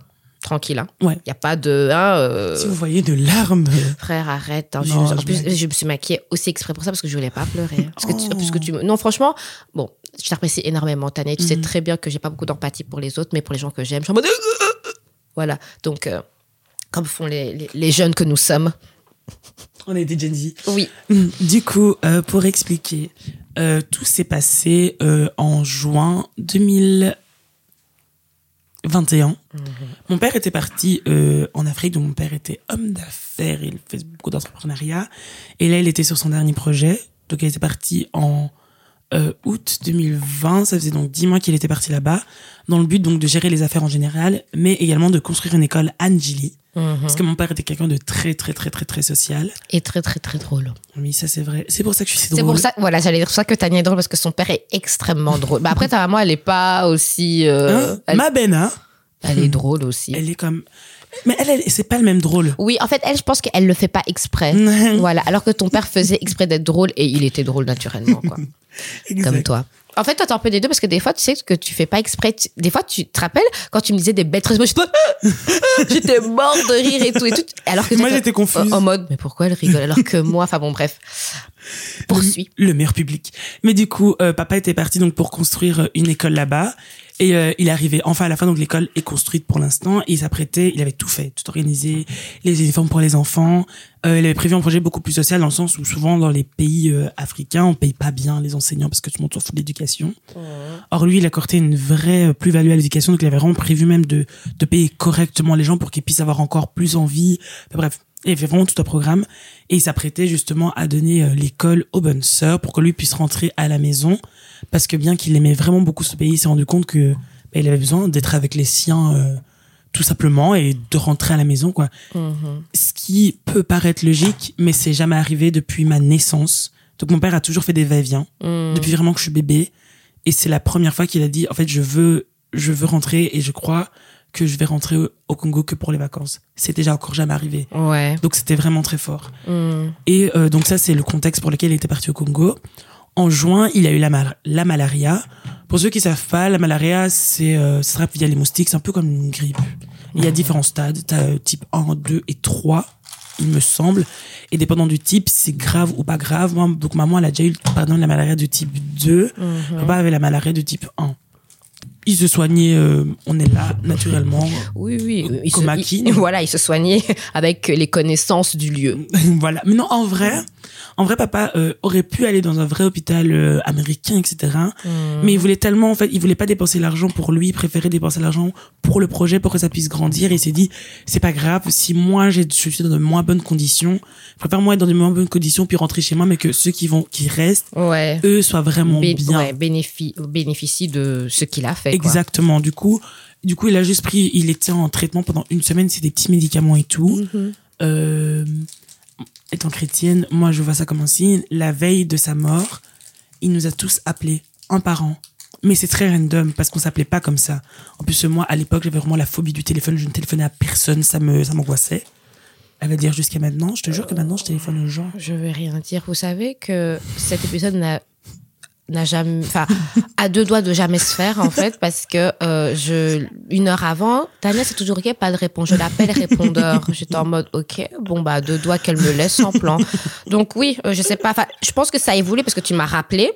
tranquille. Il hein. Ouais. n'y a pas de. hein, euh, Si vous voyez de larmes. Frère, arrête. hein. Non, je, en je plus, blague. je me suis maquillée aussi exprès pour ça parce que je voulais pas pleurer. Parce que, tu, Oh. parce que tu me- Non, franchement, bon, je t'apprécie énormément, Tania. Tu sais Mhm. très bien que j'ai pas beaucoup d'empathie pour les autres, mais pour les gens que j'aime, je suis en mode. Voilà. Donc, euh, comme font les, les, les jeunes que nous sommes. On était Gen Z. Oui. Du coup, euh, pour expliquer, euh, tout s'est passé euh, en juin 2021. Mon père était parti euh, en Afrique, donc mon père était homme d'affaires, il fait beaucoup d'entrepreneuriat. Et là, il était sur son dernier projet. Donc, il était parti en euh, août 2020. Ça faisait donc dix mois qu'il était parti là-bas, dans le but donc de gérer les affaires en général, mais également de construire une école Angeli. Parce que mon père était quelqu'un de très, très, très, très, très social. Et très, très, très drôle. Oui, ça c'est vrai. C'est pour ça que je suis si drôle. C'est pour ça, voilà, j'allais dire ça que Tania est drôle parce que son père est extrêmement drôle. Bah après, ta maman, elle est pas aussi. euh, Hein? elle, Ma Bena, elle est drôle aussi. elle est comme. Mais elle, elle c'est pas le même drôle. Oui, en fait, elle, je pense qu'elle le fait pas exprès. *laughs* Voilà, alors que ton père faisait exprès d'être drôle et il était drôle naturellement, quoi. *laughs* Exact. Comme toi. En fait, toi, t'es un peu des deux parce que des fois, tu sais que tu fais pas exprès. Tu- Des fois, tu te rappelles quand tu me disais des bêtes moi, *laughs* j'étais morte de rire et tout et tout. Alors que Moi, j'étais confuse. En mode, mais pourquoi elle rigole alors que moi, enfin bon, bref. Poursuis. Le meilleur public. Mais du coup, euh, papa était parti donc pour construire euh, une école là-bas. Et euh, il arrivé enfin à la fin, donc l'école est construite pour l'instant. Et il s'apprêtait, il avait tout fait, tout organisé, les uniformes pour les enfants. Euh, il avait prévu un projet beaucoup plus social dans le sens où souvent dans les pays euh, africains, on paye pas bien les enseignants parce que tout le monde s'en fout de l'éducation. Or lui, il accordait une vraie euh, plus-value à l'éducation, donc il avait vraiment prévu même de, de payer correctement les gens pour qu'ils puissent avoir encore plus envie. Enfin, bref, il avait vraiment tout un programme et il s'apprêtait justement à donner euh, l'école aux bonnes sœurs pour que lui puisse rentrer à la maison parce que bien qu'il aimait vraiment beaucoup ce pays, il s'est rendu compte que bah, il avait besoin d'être avec les siens euh, tout simplement et de rentrer à la maison quoi. Mhm. Ce qui peut paraître logique, mais c'est jamais arrivé depuis ma naissance. Donc mon père a toujours fait des va-et-vient Mhm. depuis vraiment que je suis bébé et c'est la première fois qu'il a dit en fait je veux je veux rentrer et je crois que je vais rentrer au- Congo que pour les vacances. C'est déjà encore jamais arrivé. Ouais. Donc c'était vraiment très fort. Mhm. Et euh, donc ça c'est le contexte pour lequel il était parti au Congo. En juin, il a eu la, mal- la malaria. Pour ceux qui savent pas, la malaria c'est euh, ça via les moustiques, c'est un peu comme une grippe. Il y a différents stades, t'as euh, type 1, 2 et 3 il me semble. Et dépendant du type, c'est grave ou pas grave. Moi, donc maman, elle a déjà eu pardon, la malaria de type 2. Papa avait la malaria de type 1. Il se soignait, euh, on est là, naturellement. Oui, oui. Il Comme se, Akin. il- *laughs* voilà, il se soignait avec les connaissances du lieu. *laughs* voilà. Mais non, en vrai, en vrai, papa euh, aurait pu aller dans un vrai hôpital euh, américain, etc. Hmm. Mais il voulait tellement, en fait, il voulait pas dépenser l'argent pour lui, il préférait dépenser l'argent pour le projet, pour que ça puisse grandir. Et il s'est dit, c'est pas grave, si moi je suis dans de moins bonnes conditions, je préfère moi être dans de moins bonnes conditions puis rentrer chez moi, mais que ceux qui vont, qui restent, Ouais. eux soient vraiment Bé- bien. ouais, bénéficie, bénéficie de ce qu'il a fait. quoi. Exactement. Du coup, du coup, il a juste pris, il était en traitement pendant une semaine, c'est des petits médicaments et tout. Mhm. Euh, étant chrétienne, moi, je vois ça comme un signe. La veille de sa mort, il nous a tous appelés, un par un. Mais c'est très random parce qu'on s'appelait pas comme ça. En plus, moi, à l'époque, j'avais vraiment la phobie du téléphone. Je ne téléphonais à personne. Ça me, ça m'angoissait. Elle va dire jusqu'à maintenant. Je te jure que maintenant, je téléphone aux gens. Je vais rien dire. Vous savez que cet épisode n'a n'a jamais, enfin, à deux doigts de jamais se faire en *laughs* fait, parce que euh, je une heure avant, Tania c'est toujours ok, pas de réponse. Je l'appelle répondeur. *laughs* J'étais en mode ok, bon bah deux doigts qu'elle me laisse en plan. Donc oui, euh, je sais pas. Enfin, je pense que ça a évolué parce que tu m'as rappelé.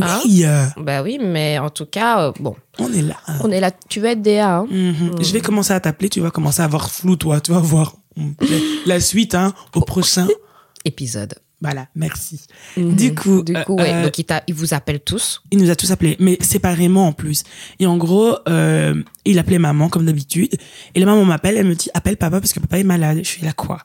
Hein Oui, euh, Bah oui, mais en tout cas, euh, bon, on est là. on est là. Tu être DA, hein Mhm. Je vais commencer à t'appeler, tu vas commencer à avoir flou, toi, tu vas voir Mm. la, la suite, hein, au prochain. *laughs* Épisode. Voilà, merci. Mhm. Du coup, du coup, euh, ouais. euh, Donc il, t'a- il vous appelle tous. il nous a tous appelés, mais séparément en plus. Et en gros, euh, il appelait maman comme d'habitude. Et la maman m'appelle, elle me dit appelle papa parce que papa est malade. Je suis là quoi?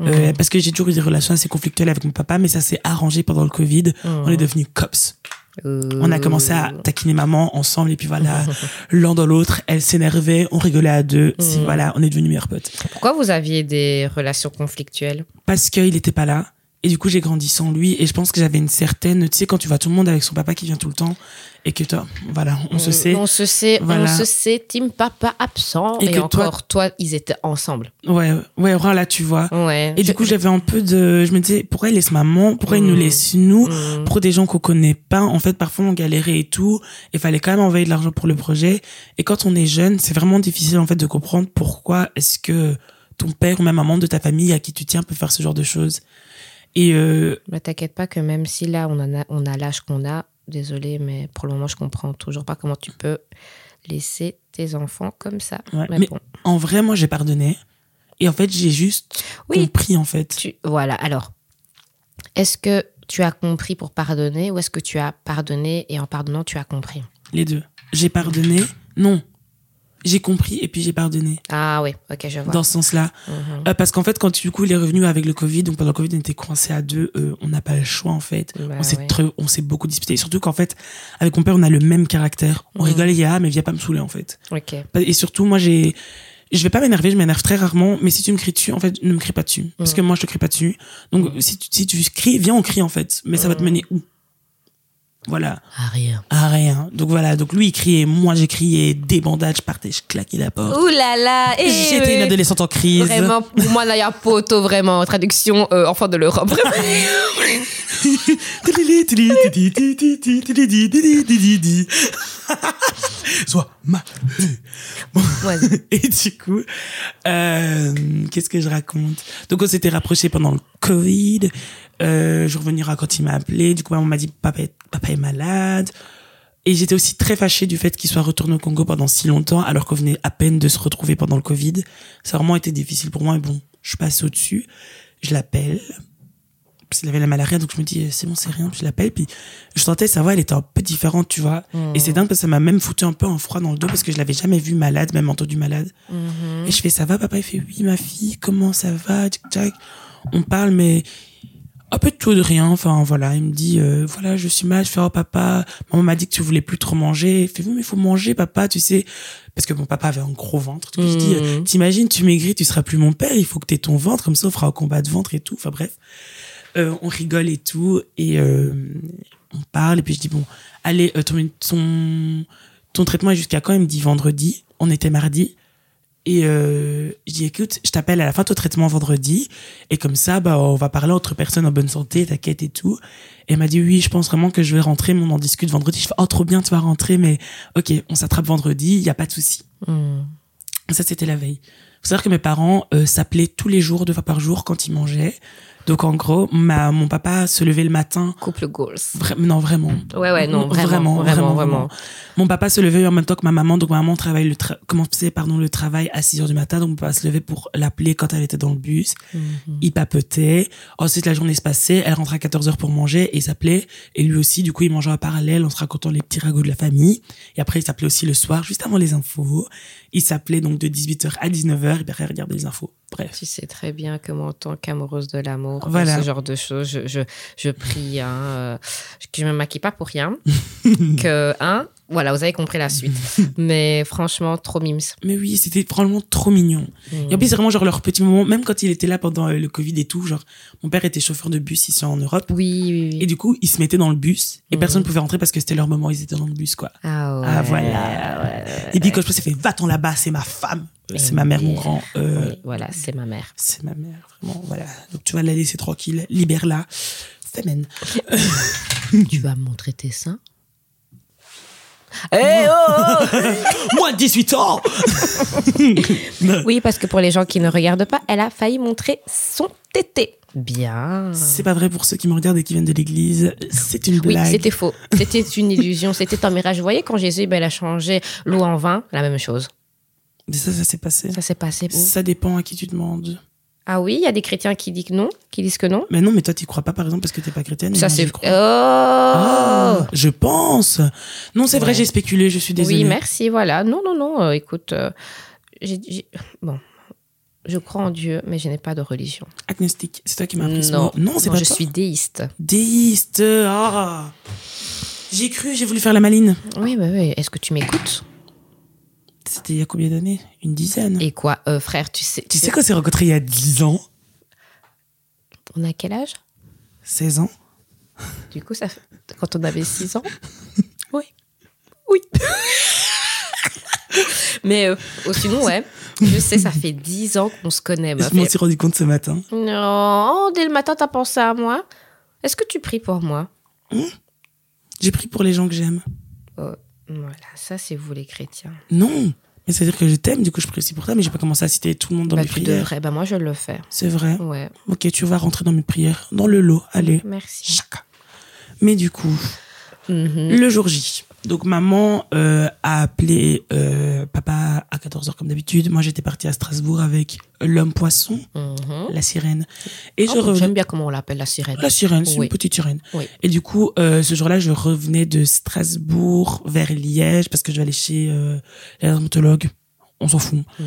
Euh, Parce que j'ai toujours eu des relations assez conflictuelles avec mon papa, mais ça s'est arrangé pendant le Covid. On est devenus cops. On a commencé à taquiner maman ensemble et puis voilà, *laughs* l'un dans l'autre, elle s'énervait, on rigolait à deux. Si Mm. voilà, on est devenus meilleurs potes. Pourquoi vous aviez des relations conflictuelles? Parce qu'il était pas là. Et du coup, j'ai grandi sans lui. Et je pense que j'avais une certaine, tu sais, quand tu vois tout le monde avec son papa qui vient tout le temps, et que toi, voilà, on se sait. On se sait, Voilà. on se sait, team papa absent. Et Et, que toi- encore, toi, ils étaient ensemble. Ouais, ouais, voilà, tu vois. Ouais. Et du coup, j'avais un peu de, je me disais, pourquoi il laisse maman? Pourquoi il nous Mm. laisse nous? Mm. Pour des gens qu'on connaît pas, en fait, parfois on galérait et tout. Il fallait quand même envoyer de l'argent pour le projet. Et quand on est jeune, c'est vraiment difficile, en fait, de comprendre pourquoi est-ce que ton père ou même un membre de ta famille à qui tu tiens peut faire ce genre de choses. Et, euh, Mais t'inquiète pas que même si là, on, en a, on a l'âge qu'on a, désolé, mais pour le moment, je comprends toujours pas comment tu peux laisser tes enfants comme ça. Ouais, mais, mais- bon. en vrai, moi, j'ai pardonné. Et en fait, j'ai juste Oui. compris, en fait. Tu, voilà, alors, est-ce que tu as compris pour pardonner ou est-ce que tu as pardonné et en pardonnant, tu as compris? Les deux. J'ai pardonné? Non. J'ai compris et puis j'ai pardonné. Ah oui, ok, je vois. Dans ce sens-là. Mhm. Euh, parce qu'en fait, quand du coup, il est revenu avec le Covid, donc pendant le Covid, on était coincés à deux, euh, on n'a pas le choix, en fait. Bah on s'est oui. très- on s'est beaucoup disputé. Surtout qu'en fait, avec mon père, on a le même caractère. On Mhm. rigole, il y a, mais viens pas me saouler, en fait. Ok. Et surtout, moi, j'ai, je vais pas m'énerver, je m'énerve très rarement, mais si tu me cries dessus, en fait, ne me crie pas dessus. Parce Mhm. que moi, je te crie pas dessus. Donc, si tu, si tu cries, viens, on crie, en fait. Mais ça va te mener où? Voilà. Ah, rien. à rien. Donc voilà, donc lui il criait, moi j'ai crié, des bandages, je partais, je claquais la porte. Ouh là là eh J'étais une adolescente en crise. Vraiment, pour moi, là, il y a poteau, vraiment. Traduction, euh, enfant de l'Europe. Sois ma. Bon. Et du coup, euh, qu'est-ce que je raconte? Donc on s'était rapprochés pendant le Covid. Euh, je revenir quand il m'a appelé. Du coup, maman m'a dit papa est, papa est malade. Et j'étais aussi très fâchée du fait qu'il soit retourné au Congo pendant si longtemps, alors qu'on venait à peine de se retrouver pendant le Covid. Ça a vraiment été difficile pour moi. Et bon, je passe au-dessus. Je l'appelle. Parce qu'il avait la malaria, donc je me dis, c'est bon, c'est rien. Puis je l'appelle. Puis je sentais sa voix, elle était un peu différente, tu vois. Et c'est dingue parce que ça m'a même foutu un peu en froid dans le dos parce que je l'avais jamais vu malade, même entendu malade. Mhm. Et je fais, ça va, papa? Il fait, oui, ma fille, comment ça va? Tchic, tchac. On parle, mais un peu de tout de rien. Enfin, voilà. Il me dit, euh, voilà, je suis mal. Je fais, oh, papa, maman m'a dit que tu voulais plus trop manger. Il fait, oui, mais il faut manger, papa, tu sais. Parce que mon papa avait un gros ventre. Donc, je dis, euh, Mhm. t'imagines, tu maigris, tu seras plus mon père. Il faut que t'aies ton ventre. Comme ça, on fera un combat de ventre et tout. Enfin, bref. Euh, on rigole et tout. Et, euh, on parle. Et puis, je dis, bon, allez, euh, ton, ton, ton traitement est jusqu'à quand? Il me dit vendredi. On était mardi. Et euh, je dis écoute, je t'appelle à la fin de ton traitement vendredi et comme ça bah on va parler entre personnes en bonne santé, t'inquiète et tout. Et elle m'a dit oui, je pense vraiment que je vais rentrer, mais on en discute vendredi. Je fais oh trop bien, tu vas rentrer, mais ok, on s'attrape vendredi, il y a pas de souci. Mhm. Ça c'était la veille. Faut savoir que mes parents euh, s'appelaient tous les jours, deux fois par jour quand ils mangeaient. Donc en gros, ma, mon papa se levait le matin. Couple goals. Vra- non, vraiment. Ouais, ouais, non, vraiment, vraiment, vraiment. Mon papa se levait en même temps que ma maman. Donc ma maman travaille le tra- commençait pardon, le travail à 6 heures du matin. Donc mon papa se levait pour l'appeler quand elle était dans le bus. Il papotait. Ensuite, la journée se passait. Elle rentrait à 14 heures pour manger et il s'appelait. Et lui aussi, du coup, il mangeait en parallèle en se racontant les petits ragots de la famille. Et après, il s'appelait aussi le soir, juste avant les infos. Il s'appelait donc de 18h à 19h. Et il regardait les infos. Bref. Tu sais très bien que moi, en tant qu'amoureuse de l'amour, Voilà. ce genre de choses, je, je, je prie, hein, euh, que je me maquille pas pour rien, *laughs* que, hein, voilà, vous avez compris la suite. *laughs* Mais franchement, trop mimes. Mais oui, c'était vraiment trop mignon. Et en plus, c'est vraiment genre leur petit moment, même quand il était là pendant euh, le Covid et tout, genre, mon père était chauffeur de bus ici en Europe. Oui, oui, oui. Et du coup, ils se mettaient dans le bus et Mhm. personne ne pouvait rentrer parce que c'était leur moment, ils étaient dans le bus, quoi. Ah ouais. Ah, voilà. ouais. Et puis, quand je passais, fait, va-t'en là-bas, c'est ma femme. Euh, C'est ma mère, oui. mon grand. Euh, Oui, voilà, c'est ma mère. C'est ma mère, vraiment, voilà. Donc, tu vas la laisser tranquille, libère-la. Femen. *laughs* tu vas me montrer tes seins Eh oh *laughs* Moi, 18 ans! *laughs* Oui, parce que pour les gens qui ne regardent pas, elle a failli montrer son tété. Bien. C'est pas vrai pour ceux qui me regardent et qui viennent de l'église. C'est une Oui, blague. c'était faux. C'était une illusion. C'était un mirage. Vous voyez, quand Jésus, ben, il a changé l'eau en vin, la même chose. Mais ça, ça s'est passé. Ça s'est passé Ça dépend à qui tu demandes. Ah oui, il y a des chrétiens qui disent que non, qui disent que non. Mais non, mais toi, tu crois pas, par exemple, parce que t'es pas chrétienne. Ça, c'est. Oh Ah, je pense. Non, c'est vrai, j'ai spéculé, je suis désolée. Oui, merci, voilà. Non, non, non, euh, écoute, euh, j'ai- j'ai- bon, je crois en Dieu, mais je n'ai pas de religion. Agnostique, c'est toi qui m'as appris ce Non. Non, c'est non, pas je toi. suis déiste. Déiste. Ah. J'ai cru, j'ai voulu faire la maline. Oui, oui, oui. Est-ce que tu m'écoutes? C'était il y a combien d'années? Une dizaine. Et quoi, euh, frère, tu sais, tu sais qu'on s'est rencontrés il y a 10 ans? On a quel âge? 16 ans Du coup, ça fait... quand on avait 6 ans? *laughs* Oui. Oui. *laughs* Mais euh, sinon, ouais, je sais, ça fait 10 ans qu'on se connaît. Je m'en suis rendu compte ce matin. Non, dès le matin, t'as pensé à moi Est-ce que tu pries pour moi? J'ai pris pour les gens que j'aime. Oh, Voilà, ça, c'est vous les chrétiens. Non. Mais c'est-à-dire que je t'aime, du coup je prie aussi pour toi, mais j'ai pas commencé à citer tout le monde dans bah, mes tu prières. devrais. Bah, moi, je le fais. C'est vrai? Ouais, Ok, tu vas rentrer dans mes prières. Dans le lot, allez. merci. Chaka. Mais du coup, Mhm. le jour J. Donc maman euh, a appelé euh, papa à 14h comme d'habitude. Moi j'étais partie à Strasbourg avec l'homme poisson, Mhm. la sirène. Et je Oh. J'aime bien comment on l'appelle, la sirène. La sirène, c'est Oui. une petite sirène. Oui. Et du coup, euh, ce jour-là, je revenais de Strasbourg vers Liège parce que je vais aller chez euh, la dermatologue. On s'en fout. Mhm.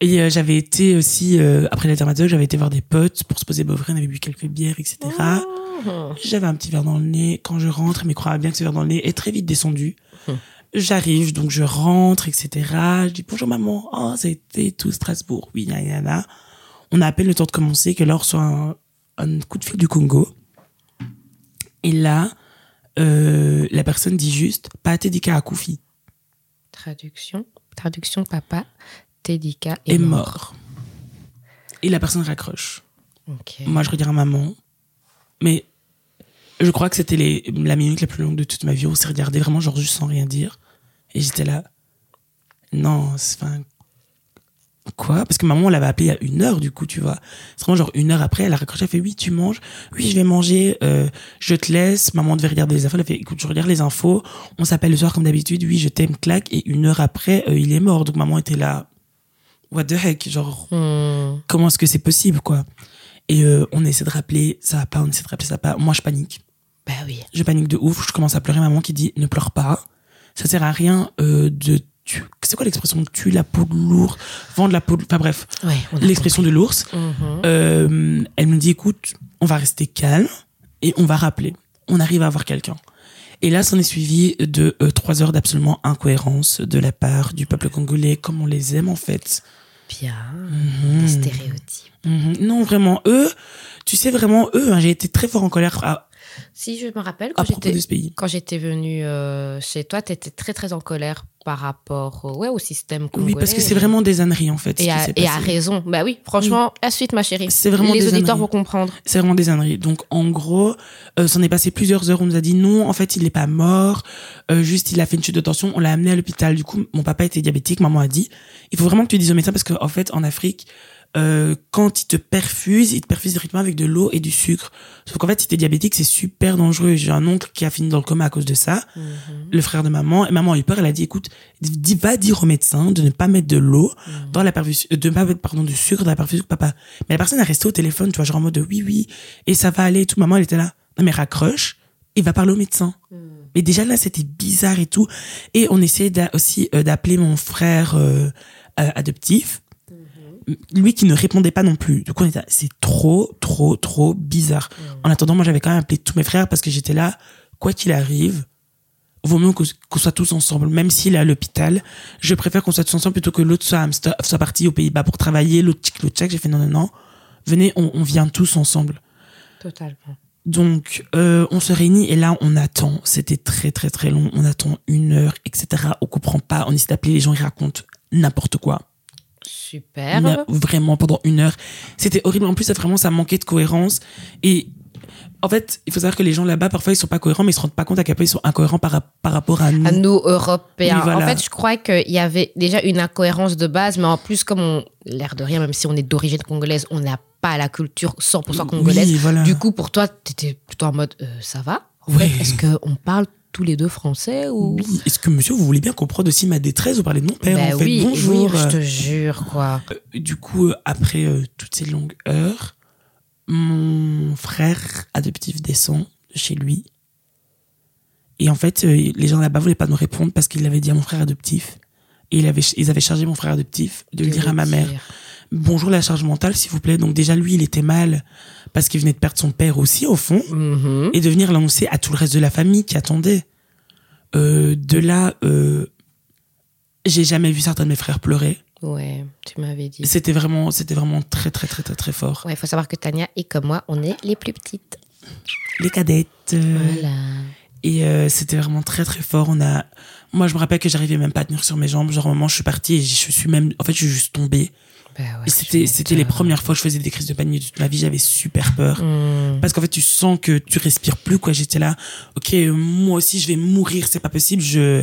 Et euh, j'avais été aussi, euh, après la dermatologue, j'avais été voir des potes pour se poser Beauvray, on avait bu quelques bières, etc. J'avais un petit verre dans le nez. Quand je rentre, mais croyez bien que ce verre dans le nez est très vite descendu. Hum. J'arrive, donc je rentre, etc. Je dis bonjour maman. Oh, été tout Strasbourg. Oui, yana, yana. On a à peine le temps de commencer que là, on reçoit un, un coup de fil du Congo. Et là, euh, la personne dit juste, pas Tedika à Koufi Traduction. Traduction, papa. Tedika est est, mort. mort. Et la personne raccroche. Moi, je regarde maman. Mais je crois que c'était la minute la plus longue de toute ma vie. On s'est regardé vraiment, genre, juste sans rien dire. Et j'étais là. Non, c'est. Quoi? Parce que maman, on l'avait appelé il y a une heure, du coup, tu vois. C'est vraiment genre une heure après, elle a raccroché, elle fait Oui, tu manges? Oui, je vais manger. euh, je te laisse. Maman devait regarder les infos. Elle a fait Écoute, je regarde les infos. On s'appelle le soir comme d'habitude. Oui, je t'aime, claque. Et une heure après, euh, il est mort. Donc maman était là. What the heck? Genre, Hmm. comment est-ce que c'est possible, quoi? Et euh, on essaie de rappeler, ça va pas, on essaie de rappeler, ça va pas. Moi, je panique. Bah oui. Je panique de ouf. Je commence à pleurer. Maman qui dit ne pleure pas. Ça sert à rien euh, de tu. C'est quoi l'expression Tue la peau de l'ours, vendre la peau. de- Enfin bref, Ouais, l'expression de l'ours. Mhm. Euh, elle me dit écoute, on va rester calme et on va rappeler. On arrive à avoir quelqu'un. Et là, s'en est suivi de euh, trois heures d'absolument incohérence de la part du peuple congolais, comme on les aime en fait. Bien. Mhm. Des stéréotypes. Mhm. Non, vraiment, eux, tu sais, vraiment, eux, hein, j'ai été très fort en colère à, Si je me rappelle, à quand j'étais quand j'étais venue euh, chez toi, tu étais très très en colère par rapport euh, ouais, au système congolais. Oui, parce que c'est vraiment des âneries, en fait. Et à, et à raison. Bah oui, franchement, la suite, ma chérie. C'est vraiment Les des auditeurs âneries. vont comprendre. C'est vraiment des âneries. Donc, en gros, euh, s'en est passé plusieurs heures. On nous a dit non, en fait, il n'est pas mort. Euh, juste, il a fait une chute de tension. On l'a amené à l'hôpital. Du coup, mon papa était diabétique. Maman a dit, il faut vraiment que tu dises au médecin parce qu'en fait, en Afrique, euh, quand ils te perfusent, ils te perfusent directement avec de l'eau et du sucre. Sauf qu'en fait, si t'es diabétique, c'est super dangereux. J'ai un oncle qui a fini dans le coma à cause de ça, Mhm. le frère de maman. Et maman a eu peur, elle a dit, écoute, dis, va dire au médecin de ne pas mettre de l'eau Mhm. dans la perfusion, de ne pas mettre, pardon, du sucre dans la perfusion de papa. Mais la personne a resté au téléphone, tu vois, genre en mode, oui, oui, et ça va aller et tout. Maman, elle était là. Non, mais raccroche et va parler au médecin. Mhm. Mais déjà là, c'était bizarre et tout. Et on essayait aussi euh, d'appeler mon frère euh, euh, adoptif. Lui qui ne répondait pas non plus. Du coup, c'est trop, trop, trop bizarre. En attendant, moi, j'avais quand même appelé tous mes frères parce que j'étais là, quoi qu'il arrive, vaut mieux qu'on soit tous ensemble. Même s'il est à l'hôpital, je préfère qu'on soit tous ensemble plutôt que l'autre soit, soit parti aux Pays-Bas pour travailler, l'autre tchic, l'autre tchèque. J'ai fait non, non, non. Venez, on, on vient tous ensemble. Totalement. Donc, euh, on se réunit et là, on attend. C'était très, très, très long. On attend une heure, etc. On comprend pas. On essaie d'appeler les gens, ils racontent n'importe quoi. Super. Na- Vraiment, pendant une heure. C'était horrible. En plus, ça, vraiment, ça manquait de cohérence. Et en fait, il faut savoir que les gens là-bas, parfois, ils sont pas cohérents, mais ils se rendent pas compte à quel point ils sont incohérents par, par rapport à nous. à nous Européens. Oui, voilà. En fait, je crois qu'il y avait déjà une incohérence de base, mais en plus, comme on, l'air de rien, même si on est d'origine congolaise, on n'a pas la culture 100% congolaise. Oui, voilà. Du coup, pour toi, t'étais plutôt en mode, euh, ça va? En Ouais. fait, est-ce qu'on parle tous les deux français ou Oui. Est-ce que monsieur, vous voulez bien comprendre aussi ma détresse Vous parlez de mon père, Ben en fait. oui, Bonjour. oui, je te jure, quoi. Euh, du coup, euh, après euh, toutes ces longues heures, mon frère adoptif descend de chez lui. Et en fait, euh, les gens là-bas voulaient pas nous répondre parce qu'il avait dit à mon frère adoptif. Et il avait, ils avaient chargé mon frère adoptif de le dire à ma mère. Bonjour la charge mentale, s'il vous plaît. Donc déjà, lui, il était mal parce qu'il venait de perdre son père aussi, au fond. Mhm. Et de venir l'annoncer à tout le reste de la famille qui attendait. Euh, de là, euh, j'ai jamais vu certains de mes frères pleurer. Ouais, tu m'avais dit. C'était vraiment, c'était vraiment très, très, très, très, très fort. Ouais, il faut savoir que Tania et comme moi, on est les plus petites. Les cadettes. Voilà. Et euh, c'était vraiment très, très fort. On a, moi, je me rappelle que j'arrivais même pas à tenir sur mes jambes. Genre, au moment où je suis partie, et je suis même, en fait, je suis juste tombée. Ouais, Et c'était, les premières fois que je faisais des crises de panique de toute ma vie. J'avais super peur. Mhm. Parce qu'en fait, tu sens que tu respires plus, quoi. J'étais là, ok, moi aussi, je vais mourir, c'est pas possible. Je,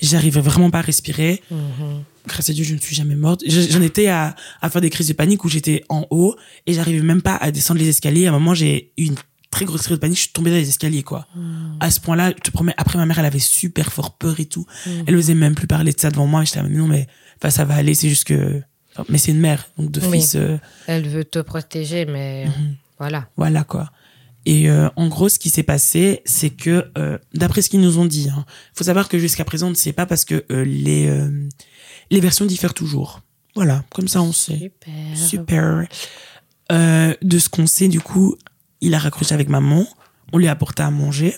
j'arrivais vraiment pas à respirer. Mhm. Grâce à Dieu, je ne suis jamais morte. Je- J'en étais à, à faire des crises de panique où j'étais en haut et j'arrivais même pas à descendre les escaliers. À un moment, j'ai eu une très grosse crise de panique. Je suis tombée dans les escaliers, quoi. À ce point-là, je te promets, après, ma mère, elle avait super fort peur et tout. Elle osait même plus parler de ça devant moi. J'étais là, mais non, mais, enfin, ça va aller, c'est juste que, mais c'est une mère. Donc, de Oui. fils, euh, Elle veut te protéger, mais Mhm. voilà. voilà quoi. Et euh, en gros, ce qui s'est passé, c'est que, euh, d'après ce qu'ils nous ont dit, il faut savoir que jusqu'à présent, on ne sait pas parce que euh, les, euh, les versions diffèrent toujours. Voilà, comme ça on sait. Super. Super. Euh, de ce qu'on sait, du coup, il a raccroché avec maman, on lui a apporté à manger.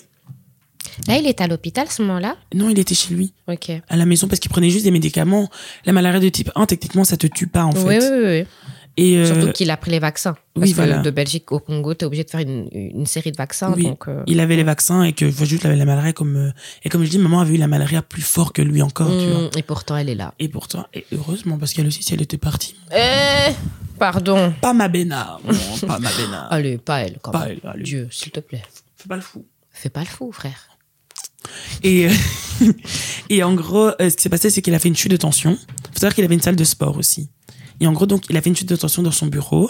Là, il est à l'hôpital ce moment-là Non, il était chez lui, Ok. à la maison, parce qu'il prenait juste des médicaments. La malaria de type 1, techniquement, ça te tue pas, en fait. Oui, oui, oui. Et, euh, Surtout qu'il a pris les vaccins. Parce oui, que voilà. de Belgique au Congo, tu es obligé de faire une, une série de vaccins. Oui. Donc, euh, il avait les vaccins et que juste avait la malaria comme euh, et comme je dis maman avait eu la malaria plus fort que lui encore tu vois mm, et pourtant, elle est là. et pourtant et heureusement parce qu'elle aussi si elle était partie Eh Pardon. pas ma béna pas ma béna *laughs* Allez, pas elle, quand Pas même. elle, allez. Dieu, s'il te plaît. fais pas le fou Fais pas le fou, frère. Et euh, *laughs* et en gros euh, ce qui s'est passé c'est qu'il a fait une chute de tension. Faut savoir qu'il avait une salle de sport aussi. Et en gros donc il a fait une chute de tension dans son bureau.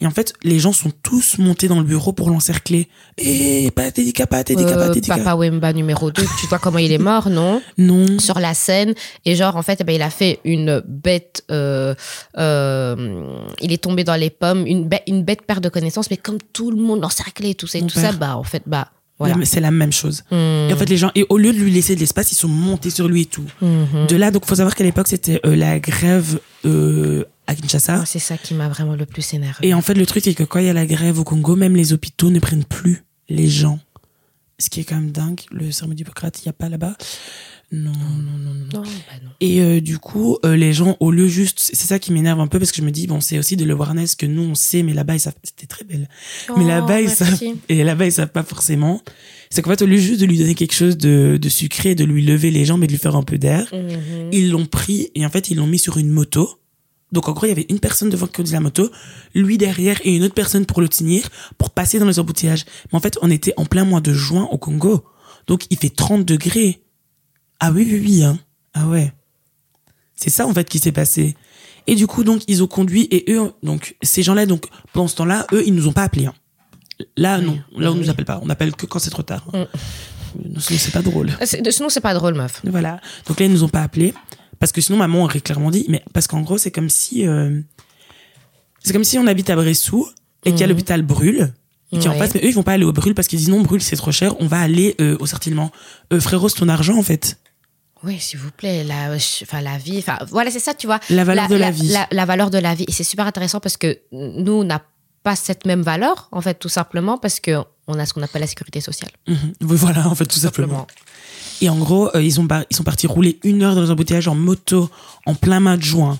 Et en fait les gens sont tous montés dans le bureau pour l'encercler. Et pas dédicat pas dédicat pas Euh, dédicat Papa Wemba numéro 2, tu vois comment il est mort, non? Non. Sur la scène. Et genre, en fait, eh ben, il a fait une bête. euh, euh, il est tombé dans les pommes. Une, bête- une bête perte de connaissance, mais comme tout le monde l'encerclait et tout ça, et Mon tout ça, bah, en fait, bah, voilà. C'est la même chose Hmm. Et en fait, les gens, et au lieu de lui laisser de l'espace, ils sont montés sur lui et tout. Mhm. De là, donc, faut savoir qu'à l'époque, c'était euh, la grève euh, à Kinshasa. Moi, C'est ça qui m'a vraiment le plus énervé. Et en fait, le truc, c'est que quand il y a la grève au Congo, même les hôpitaux ne prennent plus les gens. Ce qui est quand même dingue. Le serment d'Hippocrate, il n'y a pas là-bas. Non, non, non, non. Non, bah non. Et euh, du coup, euh, les gens, au lieu juste, c'est ça qui m'énerve un peu parce que je me dis, bon, c'est aussi de l'awareness que nous, on sait, mais là-bas, ils savent, c'était très belle. mais Oh, là-bas, ils savent, et là-bas, ils savent pas forcément. C'est qu'en fait, au lieu juste de lui donner quelque chose de, de sucré, de lui lever les jambes et de lui faire un peu d'air, Mhm. ils l'ont pris et en fait, ils l'ont mis sur une moto. Donc, en gros, il y avait une personne devant qui conduisait la moto, lui derrière et une autre personne pour le tenir, pour passer dans les embouteillages. Mais en fait, on était en plein mois de juin au Congo. Donc, il fait 30 degrés. Ah oui, oui, oui, hein. Ah ouais. C'est ça, en fait, qui s'est passé. Et du coup, donc, ils ont conduit et eux, donc, ces gens-là, donc, pendant ce temps-là, eux, ils nous ont pas appelés. hein. Là, non. Là, on nous appelle pas. On appelle que quand c'est trop tard. Mm. Sinon, c'est pas drôle. C'est- Sinon, c'est pas drôle, meuf. Voilà. Donc là, ils nous ont pas appelés. Parce que sinon, maman aurait clairement dit, mais parce qu'en gros, c'est comme si, euh, c'est comme si on habite à Bressou et qu'il y a Mhm. l'hôpital Brûle. Et qui en face, mais eux, ils vont pas aller au Brûle parce qu'ils disent non, Brûle, c'est trop cher, on va aller euh, au Sartillement. Euh, frérot, c'est ton argent, en fait. Oui, s'il vous plaît, la, enfin, la vie. Enfin, voilà, c'est ça, tu vois. La valeur de la vie. La, la valeur de la vie. Et c'est super intéressant parce que nous, on n'a pas cette même valeur, en fait, tout simplement parce que on a ce qu'on appelle la sécurité sociale. Mhm. Oui, Voilà, en fait, tout simplement. Et en gros, euh, ils, ont ils sont partis rouler une heure dans les embouteillages en moto en plein mois de juin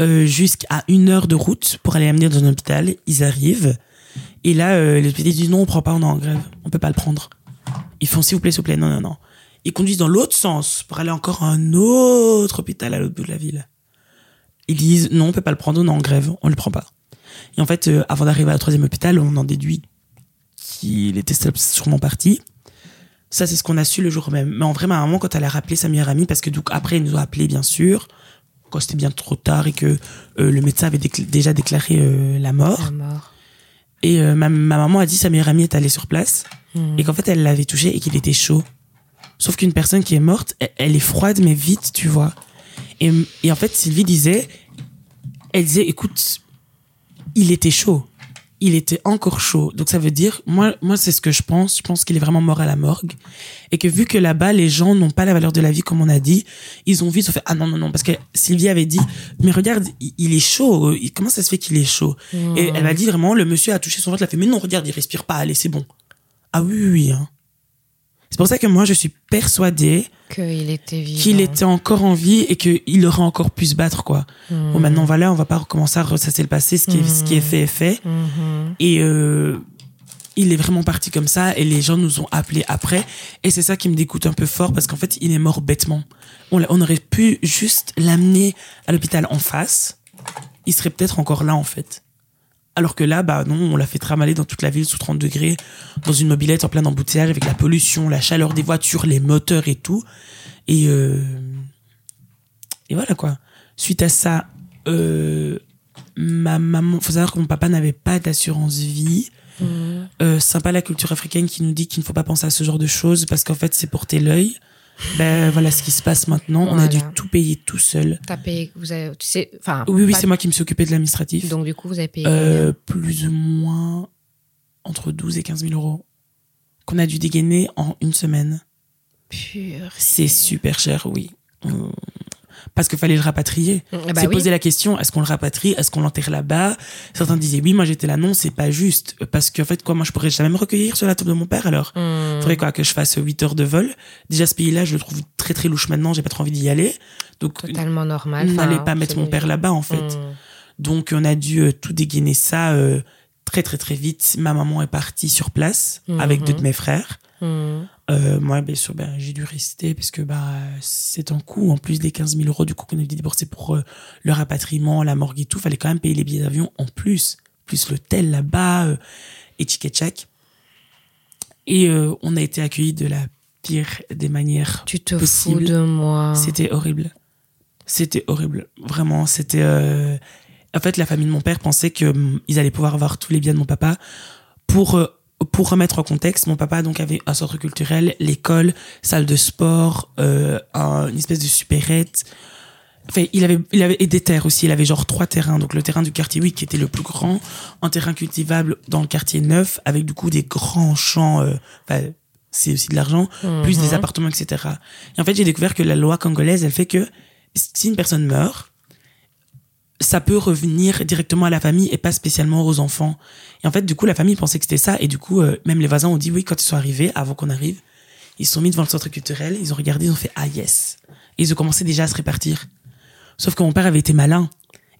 euh, jusqu'à une heure de route pour aller amener dans un hôpital. Ils arrivent. Et là, euh, les hôpitaux disent non, on prend pas, on est en grève. On peut pas le prendre. Ils font s'il vous plaît, s'il vous plaît. Non, non, non. Ils conduisent dans l'autre sens pour aller encore à un autre hôpital à l'autre bout de la ville. Ils disent non, on peut pas le prendre, on est en grève, on le prend pas. Et en fait, euh, avant d'arriver au troisième hôpital, on en déduit qu'il était sûrement parti. Ça, c'est ce qu'on a su le jour même. Mais en vrai, ma maman, quand elle a rappelé sa meilleure amie, parce que donc après, ils nous ont appelé, bien sûr, quand c'était bien trop tard et que euh, le médecin avait décl- déjà déclaré euh, la mort. La mort. Et euh, ma, ma maman a dit sa meilleure amie est allée sur place Mhm. et qu'en fait, elle l'avait touché et qu'il était chaud. Sauf qu'une personne qui est morte, elle, elle est froide, mais vite, tu vois. Et, et en fait, Sylvie disait, elle disait, écoute, il était chaud. Il était encore chaud. Donc ça veut dire, moi, moi c'est ce que je pense. Je pense qu'il est vraiment mort à la morgue. Et que vu que là-bas, les gens n'ont pas la valeur de la vie, comme on a dit, ils ont vu, ils ont fait, ah non, non, non. Parce que Sylvie avait dit, mais regarde, il, il est chaud. Comment ça se fait qu'il est chaud? Et elle m'a dit vraiment, le monsieur a touché son ventre, elle a fait, mais non, regarde, il respire pas, allez, c'est bon. Ah oui, oui, oui. Hein. C'est pour ça que moi, je suis persuadée Qu'il était qu'il était encore en vie et qu'il aurait encore pu se battre, quoi. Mhm. Bon, maintenant, voilà, on va pas recommencer à ressasser le passé. Ce qui, est, ce qui est fait est fait. Mhm. Et euh, il est vraiment parti comme ça et les gens nous ont appelés après. Et c'est ça qui me dégoûte un peu fort parce qu'en fait, il est mort bêtement. On, on aurait pu juste l'amener à l'hôpital en face. Il serait peut-être encore là, en fait. Alors que là, bah non, on l'a fait tramaler dans toute la ville sous 30 degrés, dans une mobilette en plein embouteillage avec la pollution, la chaleur des voitures, les moteurs et tout. Et, euh, et voilà quoi. Suite à ça, euh, ma maman, faut savoir que mon papa n'avait pas d'assurance vie. Mhm. Euh, sympa la culture africaine qui nous dit qu'il ne faut pas penser à ce genre de choses parce qu'en fait c'est porter l'œil. Ben voilà ce qui se passe maintenant. On a dû tout payer tout seul. T'as payé, vous avez, tu sais, enfin. Oui oui c'est moi qui me suis occupé de l'administratif. Donc, du coup, vous avez payé Euh, plus ou moins entre 12 et 15 000 euros qu'on a dû dégainer en une semaine. Pur. C'est super cher, oui. Parce qu'il fallait le rapatrier. bah c'est oui. poser la question est-ce qu'on le rapatrie Est-ce qu'on l'enterre là-bas? Certains disaient oui, moi j'étais là, non, c'est pas juste. Parce qu'en fait, quoi, moi je pourrais jamais me recueillir sur la tombe de mon père alors. Mhm. Faudrait quoi que je fasse 8 heures de vol. Déjà ce pays-là, je le trouve très très louche maintenant, j'ai pas trop envie d'y aller. Donc Totalement normal. on Enfin, n'allait pas mettre mon père là-bas en fait. Mhm. Donc on a dû euh, tout dégainer ça euh, très très très vite. Ma maman est partie sur place Mhm. avec deux de mes frères. Mhm. Euh, moi, bien sûr, ben, j'ai dû rester parce que bah, c'est un coût. En plus des 15 000 euros du coup qu'on a dû débourser pour euh, le rapatriement, la morgue et tout, fallait quand même payer les billets d'avion en plus, plus l'hôtel là-bas euh, et tchic et tchac. Et on a été accueillis de la pire des manières. Tu te Possible. fous de moi. C'était horrible. C'était horrible. Vraiment, c'était. En fait, la famille de mon père pensait que hum, allaient pouvoir avoir tous les biens de mon papa. Pour euh, pour remettre en contexte, mon papa donc avait un centre culturel, l'école, salle de sport, euh, un- une espèce de supérette. Enfin, il avait, il avait et des terres aussi. Il avait genre trois terrains. Donc le terrain du quartier 8 qui était le plus grand, un terrain cultivable dans le quartier 9 avec du coup des grands champs. euh, enfin, c'est aussi de l'argent, plus des Mhm. appartements, etc. Et en fait, j'ai découvert que la loi congolaise, elle fait que si une personne meurt, ça peut revenir directement à la famille et pas spécialement aux enfants. Et en fait, du coup, la famille pensait que c'était ça. Et du coup, euh, même les voisins ont dit oui quand ils sont arrivés, avant qu'on arrive. Ils se sont mis devant le centre culturel, ils ont regardé, ils ont fait ah yes. Et ils ont commencé déjà à se répartir. Sauf que mon père avait été malin.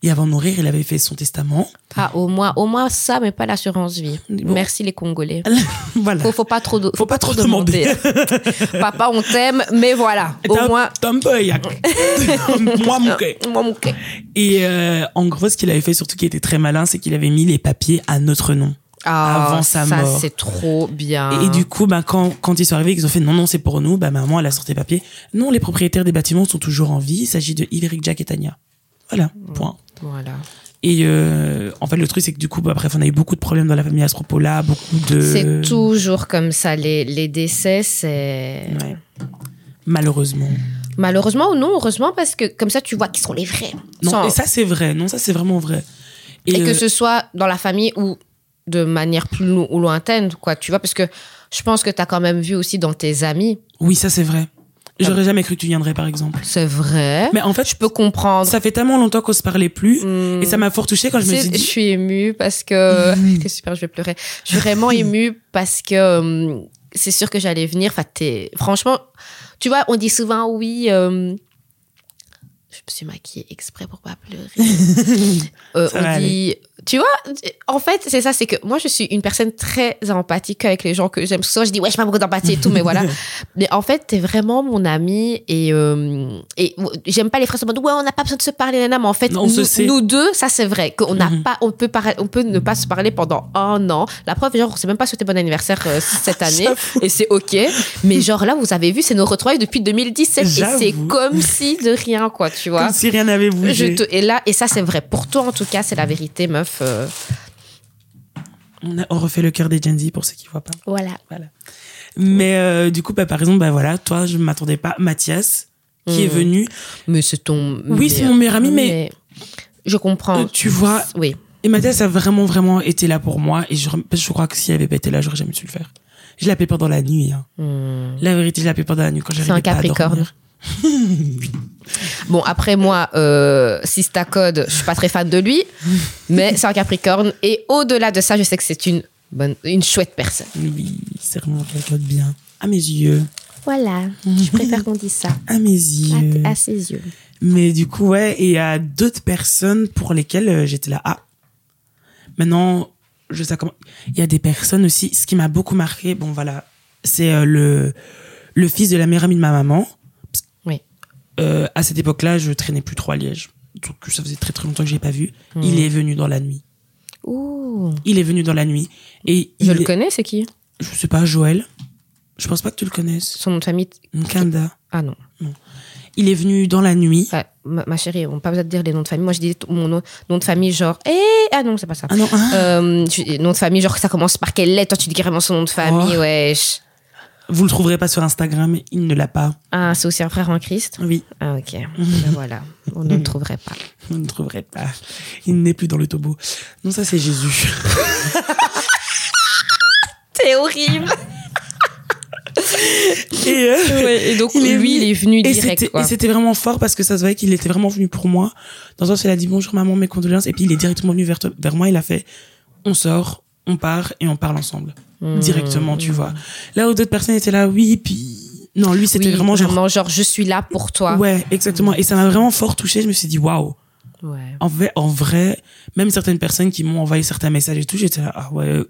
Et avant de mourir, il avait fait son testament. Ah, au moins, au moins ça, mais pas l'assurance vie. Bon. Merci les Congolais. *laughs* voilà. Faut, faut pas trop, de- Faut pas trop demander. *laughs* Papa, on t'aime, mais voilà. Au moins. *laughs* Moi, moi. Et euh, en gros, ce qu'il avait fait, surtout qui était très malin, c'est qu'il avait mis les papiers à notre nom. Ah, Avant sa ça, mort. c'est trop bien. Et du coup, ben, quand, quand ils sont arrivés, ils ont fait non, non, c'est pour nous, ben, maman, elle a sorti les papiers. Non, les propriétaires des bâtiments sont toujours en vie. Il s'agit de Eric, Jack et Tania. Voilà, point. Voilà. Et euh, en fait, le truc, c'est que du coup, bah, bref, on a eu beaucoup de problèmes dans la famille Astropola, beaucoup de. C'est toujours comme ça. Les, les décès, c'est. Ouais. Malheureusement. Malheureusement ou non, heureusement, parce que comme ça, tu vois qui sont les vrais. Non, Sans- et ça, c'est vrai. Non, ça, c'est vraiment vrai. Et, que euh, ce soit dans la famille ou de manière plus lo- lointaine, quoi, tu vois, parce que je pense que tu as quand même vu aussi dans tes amis. Oui, ça, c'est vrai. J'aurais jamais cru que tu viendrais, par exemple. C'est vrai. Mais en fait, je peux comprendre. ça fait tellement longtemps qu'on se parlait plus. Hmm. Et ça m'a fort touchée quand je me suis Je dit. suis émue parce que. *laughs* C'est super, je vais pleurer. Je suis vraiment *laughs* émue parce que hum, c'est sûr que j'allais venir. Enfin, t'es- franchement, tu vois, on dit souvent oui. hum, je me suis maquillée exprès pour pas pleurer. *laughs* Euh, on dit. Tu vois, en fait, c'est ça, c'est que moi, je suis une personne très empathique avec les gens que j'aime. Souvent, je dis, ouais, je pas beaucoup d'empathie et tout, mais voilà. *laughs* Mais en fait, t'es vraiment mon ami et, euh, et j'aime pas les phrases en mode, ouais, on n'a pas besoin de se parler, nana, mais en fait, Non, nous, se sait. nous deux, ça c'est vrai, qu'on n'a Mhm. pas, on peut, on peut ne pas se parler pendant un an. La preuve, genre, on s'est même pas souhaité bon anniversaire euh, *laughs* cette année et c'est ok. Mais genre là, vous avez vu, c'est nos retrouvailles depuis 2017 et c'est comme si de rien, quoi, tu vois. Comme si rien n'avait Je bougé. te- et là, et ça c'est vrai. Pour toi, en tout cas, c'est la vérité, meuf. Euh, On, a- on refait le cœur des Gen Z pour ceux qui voient pas. voilà. Mais euh, du coup, bah, par exemple, bah, voilà, toi, je ne m'attendais pas. Mathias, qui est Mhm. venu. Mais c'est ton. Oui, c'est mon meilleur ami, mais- je comprends. Euh, tu vois, Oui. Et Mathias a vraiment, vraiment été là pour moi. Et je, je crois que s'il avait pas été là, j'aurais jamais su le faire. Je l'ai appelé pendant la nuit. Hein. Hmm. La vérité, je l'ai appelé pendant la nuit quand C'est j'arrivais un pas à Capricorne. *laughs* Bon, après moi, euh, Sista Code, je suis pas très fan de lui, mais c'est un Capricorne. Et au-delà de ça, je sais que c'est une bonne, une chouette personne. Oui, c'est vraiment quelqu'un de bien. À mes yeux. Voilà, je préfère qu'on dise ça. À mes yeux. À, à ses yeux. Mais du coup, ouais, et il y a d'autres personnes pour lesquelles euh, j'étais là. Ah, maintenant, je sais comment. Il y a des personnes aussi. Ce qui m'a beaucoup marqué, bon, voilà, c'est euh, le, le fils de la meilleure amie de ma maman. Euh, à cette époque-là, je traînais plus trop à Liège. Donc, ça faisait très très longtemps que je l'ai pas vu. Hmm. Il est venu dans la nuit. Ouh. Il est venu dans la nuit. Et Je il le est- connais, c'est qui? Je sais pas, Joël. Je pense pas que tu le connaisses. Son nom de famille Nkanda. Ah non. Il est venu dans la nuit. Ah, ma, ma chérie, on n'a pas besoin de dire les noms de famille. Moi, je dis mon nom, nom de famille, genre. Eh Ah non, c'est pas ça. Ah non, ah. Euh, tu- nom de famille, genre, ça commence par quelle lettre? Toi, tu dis carrément son nom de famille, Oh. wesh. Vous le trouverez pas sur Instagram. Il ne l'a pas. Ah, c'est aussi un frère en Christ? Oui. Ah, ok. Ben voilà, on ne le trouverait pas. *laughs* Vous ne trouverez pas. Il n'est plus dans le tombeau. Non, ça c'est Jésus. *laughs* C'est horrible Et, euh, ouais, Et donc, Il est lui, venu- il est venu et direct, quoi. et c'était vraiment fort parce que ça se voyait qu'il était vraiment venu pour moi. Dans le sens, il a dit bonjour maman, mes condoléances. Et puis il est directement venu vers moi. Il a fait on sort, on part et on parle ensemble. Mmh. Directement, tu vois. Là où d'autres personnes étaient là, oui, puis. Non, lui c'était Oui, vraiment genre. vraiment, genre, je suis là pour toi. Ouais, exactement. Et ça m'a vraiment fort touché. Je me suis dit waouh. Ouais. En vrai, en vrai, même certaines personnes qui m'ont envoyé certains messages et tout, j'étais là, ah ouais.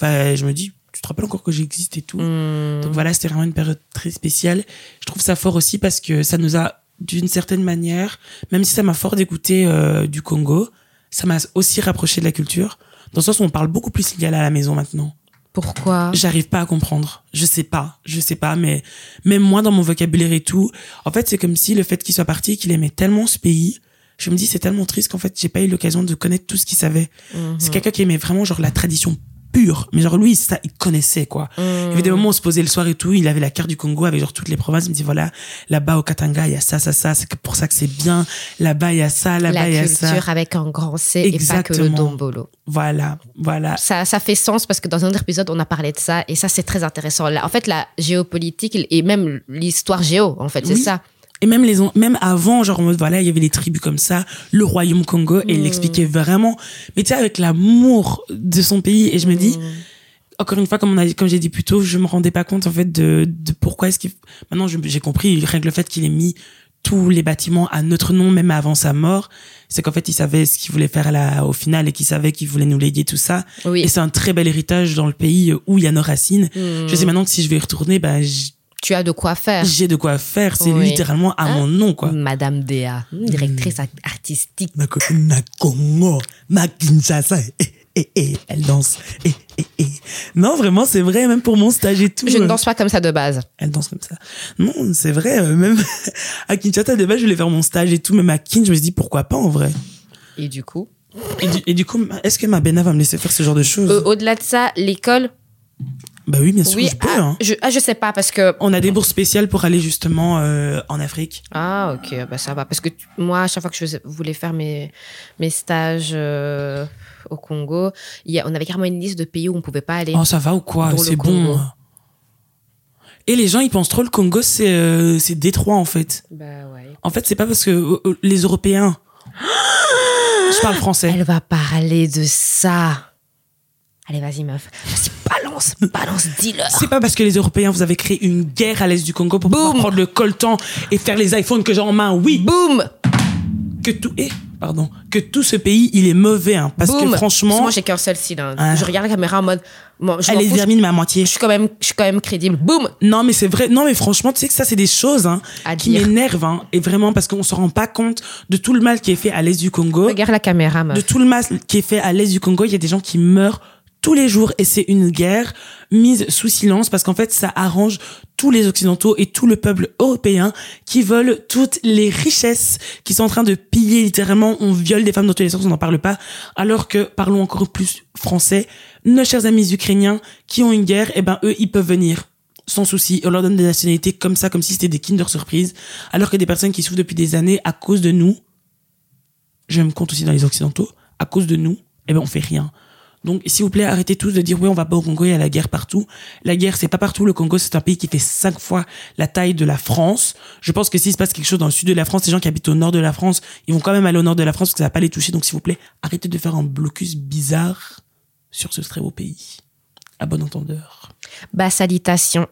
Enfin, je me dis, tu te rappelles encore que j'existe et tout. Mmh. Donc voilà, c'était vraiment une période très spéciale. Je trouve ça fort aussi parce que ça nous a, d'une certaine manière, même si ça m'a fort dégoûté euh, du Congo, ça m'a aussi rapproché de la culture. Dans le sens où on parle beaucoup plus légal à la maison maintenant. Pourquoi? J'arrive pas à comprendre. Je sais pas. Je sais pas, mais même moi dans mon vocabulaire et tout, en fait, c'est comme si le fait qu'il soit parti, qu'il aimait tellement ce pays, je me dis c'est tellement triste qu'en fait, j'ai pas eu l'occasion de connaître tout ce qu'il savait. Mhm. C'est quelqu'un qui aimait vraiment genre la tradition pure, mais genre lui ça il connaissait quoi. Il y avait des moments où on se posait le soir et tout, il avait la carte du Congo avec genre toutes les provinces, il me dit voilà, là-bas au Katanga, il y a ça ça ça, c'est pour ça que c'est bien. Là-bas il y a ça, là-bas La il y a ça. culture avec un grand C et pas que le Exactement. dombolo. Voilà, voilà. Ça, ça fait sens parce que dans un autre épisode, on a parlé de ça et ça, c'est très intéressant. Là, en fait, la géopolitique et même l'histoire géo, en fait, c'est ça. Et même les même avant genre en mode voilà, il y avait les tribus comme ça, le royaume Congo et il Mm. l'expliquait vraiment mais tu sais avec l'amour de son pays et je me dis Mm. encore une fois, comme on a comme j'ai dit plus tôt, je me rendais pas compte en fait de, de pourquoi est-ce qu'il. Maintenant, j'ai compris rien que le fait qu'il ait mis tous les bâtiments à notre nom, même avant sa mort, c'est qu'en fait, il savait ce qu'il voulait faire à la, au final et qu'il savait qu'il voulait nous léguer tout ça. Oui. Et c'est un très bel héritage dans le pays où il y a nos racines. Mm. Je sais maintenant que si je vais y retourner, ben, j- Tu as de quoi faire. j'ai de quoi faire. C'est Oui. littéralement à Hein? mon nom, quoi. Madame Déa, directrice art- artistique. Ma copine, ma Congo, ma Kinshasa, eh, eh, eh, elle danse. Non, vraiment, c'est vrai, même pour mon stage et tout. Je ne euh, danse pas comme ça de base. Elle danse comme ça. Non, c'est vrai, euh, même *laughs* à Kinshasa, de base, je voulais faire mon stage et tout, même à Kin, je me suis dit, pourquoi pas, en vrai? Et du coup Et du, et du coup, est-ce que ma Bena va me laisser faire ce genre de choses? Euh, Au-delà de ça, l'école Bah oui, bien sûr, Oui, je peux. ah, hein. je, ah, je sais pas, parce que. On a des bourses spéciales pour aller justement euh, en Afrique. Ah, ok, bah ça va. Parce que tu- moi, à chaque fois que je voulais faire mes, mes stages euh, au Congo, il y a, on avait carrément une liste de pays où on pouvait pas aller. Oh, ça va ou quoi? C'est bon. Et les gens, ils pensent trop le Congo, c'est euh, Détroit en fait. Bah ouais. En fait, c'est pas parce que euh, les Européens. Je parle français. Elle va parler de ça. Allez, vas-y, meuf. Vas-y, balance, balance, dis-leur. C'est pas parce que les Européens, vous avez créé une guerre à l'est du Congo pour pouvoir prendre le coltan et faire les iPhones que j'ai en main. Oui, Boum que tout eh, pardon, que tout ce pays, il est mauvais, hein, parce que franchement, Moi, j'ai qu'un seul style. hein. Ah. Je regarde la caméra en mode. Bon, je, elle est à moitié. je suis quand même, je suis quand même crédible. Boum Non, mais c'est vrai. Non, mais franchement, tu sais que ça, c'est des choses hein, À qui m'énervent, hein, et vraiment parce qu'on se rend pas compte de tout le mal qui est fait à l'est du Congo. Regarde la caméra, de meuf. tout le mal qui est fait à l'est du Congo, il y a des gens qui meurent tous les jours et c'est une guerre mise sous silence parce qu'en fait ça arrange tous les occidentaux et tout le peuple européen qui veulent toutes les richesses qui sont en train de piller littéralement. On viole des femmes dans tous les sens on n'en parle pas. Alors que parlons encore plus français. Nos chers amis ukrainiens qui ont une guerre et ben eux ils peuvent venir sans souci, on leur donne des nationalités comme ça, comme si c'était des Kinder Surprise, alors que des personnes qui souffrent depuis des années à cause de nous, je me compte aussi dans les Occidentaux, à cause de nous, eh ben on fait rien. Donc, s'il vous plaît, arrêtez tous de dire oui, on va pas au Congo, il y a la guerre partout. La guerre, c'est pas partout. Le Congo, c'est un pays qui fait cinq fois la taille de la France. Je pense que s'il se passe quelque chose dans le sud de la France, les gens qui habitent au nord de la France, ils vont quand même aller au nord de la France parce que ça va pas les toucher. Donc, s'il vous plaît, arrêtez de faire un blocus bizarre sur ce très beau pays. À bon entendeur. Bah, salutation.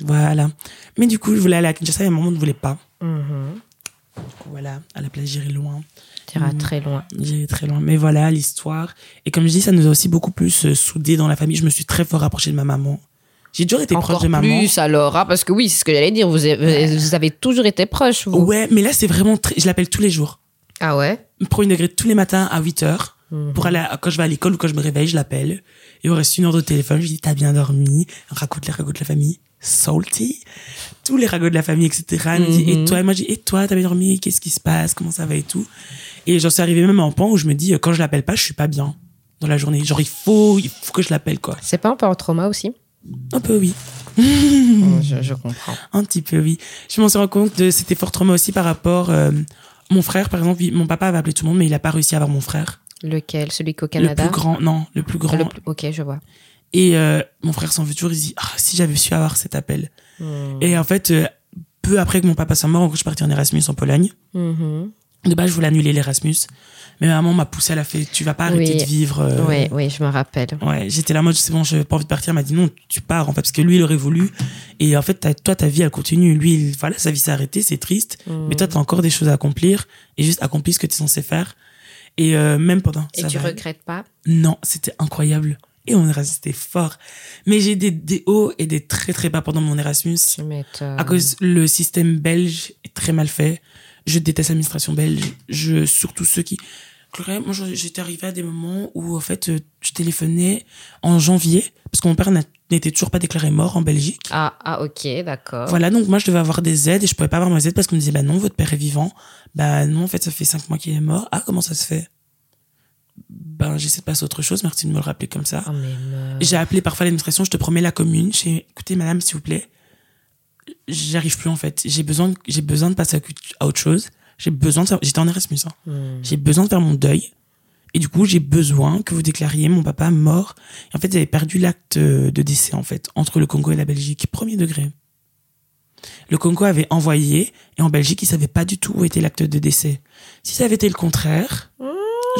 Voilà. Mais du coup, je voulais aller à Kinshasa et maman ne voulait pas. Mhm. Voilà. À la place, j'irai loin. T'iras Mhm. très loin. J'irai très loin. Mais voilà, l'histoire. Et comme je dis, ça nous a aussi beaucoup plus euh, soudés dans la famille. Je me suis très fort rapproché de ma maman. J'ai toujours été proche de maman. plus alors, hein, parce que oui, c'est ce que j'allais dire. Vous avez, vous avez toujours été proches, vous. Ouais, mais là, c'est vraiment très... Je l'appelle tous les jours. Ah ouais? Premier degré, tous les matins à 8 heures. Mhm. Pour aller à- quand je vais à l'école ou quand je me réveille, je l'appelle. Et on reste une heure de téléphone. Je lui dis, t'as bien dormi? Raconte les ragots de la famille. Salty. Tous les ragots de la famille, etc. Elle me dit, et Mhm. toi? Et moi, je dis, et toi, t'as bien dormi? Qu'est-ce qui se passe? Comment ça va et tout? Et j'en suis arrivé même à un point où je me dis, quand je l'appelle pas, je suis pas bien dans la journée. Genre, il faut, il faut que je l'appelle, quoi. C'est pas un peu un trauma aussi? Un peu, oui. *laughs* je, je comprends. Un petit peu, oui. Je m'en suis rendu compte de, c'était fort trauma aussi par rapport, euh, mon frère, par exemple, mon papa avait appelé tout le monde, mais il a pas réussi à avoir mon frère. Lequel? Celui qu'au Le Canada? plus grand, non, le plus grand. Le plus- Ok, je vois. Et euh, mon frère s'en veut toujours, il dit, ah, si j'avais su avoir cet appel. Mhm. Et en fait, euh, peu après que mon papa soit mort, en gros, je suis partie en Erasmus en Pologne. Mhm. De base, je voulais annuler l'Erasmus. Mais ma maman m'a poussé, elle a fait, tu vas pas arrêter Oui. de vivre. euh, Oui, oui, je me rappelle. Ouais, j'étais là mode c'est bon, j'ai pas envie de partir. Elle m'a dit non, tu pars en fait parce que lui il aurait voulu. Et en fait, toi ta vie elle continue. Lui, il, voilà, sa vie s'est arrêtée, c'est triste. Mhm. Mais toi t'as encore des choses à accomplir et juste accomplis ce que t'es censé faire. Et euh, même pendant. Et ça tu va. regrettes pas? Non, c'était incroyable. Et on est resté fort. Mais j'ai des, des hauts et des très très bas pendant mon Erasmus. À cause le système belge est très mal fait. Je déteste l'administration belge. Je surtout ceux qui. Moi, j'étais arrivée à des moments où en fait, euh, je téléphonais en janvier parce que mon père n'était toujours pas déclaré mort en Belgique. Ah, ah, ok, d'accord. Voilà, donc moi je devais avoir des aides et je pouvais pas avoir mes aides parce qu'on me disait bah non, votre père est vivant. Bah non, en fait, ça fait cinq mois qu'il est mort. Ah, comment ça se fait? Ben j'essaie de passer à autre chose. Merci de me le rappeler comme ça. Ah. J'ai appelé parfois l'administration, je te promets la commune. J'ai écoutez madame s'il vous plaît, j'arrive plus en fait. J'ai besoin de- j'ai besoin de passer à, autre chose. J'ai besoin de faire- j'étais en Erasmus. Hein. Hmm. J'ai besoin de faire mon deuil. Et du coup, j'ai besoin que vous déclariez mon papa mort. Et en fait, j'avais perdu l'acte de décès en fait entre le Congo et la Belgique, premier degré. Le Congo avait envoyé et en Belgique, ils savaient pas du tout où était l'acte de décès. Si ça avait été le contraire,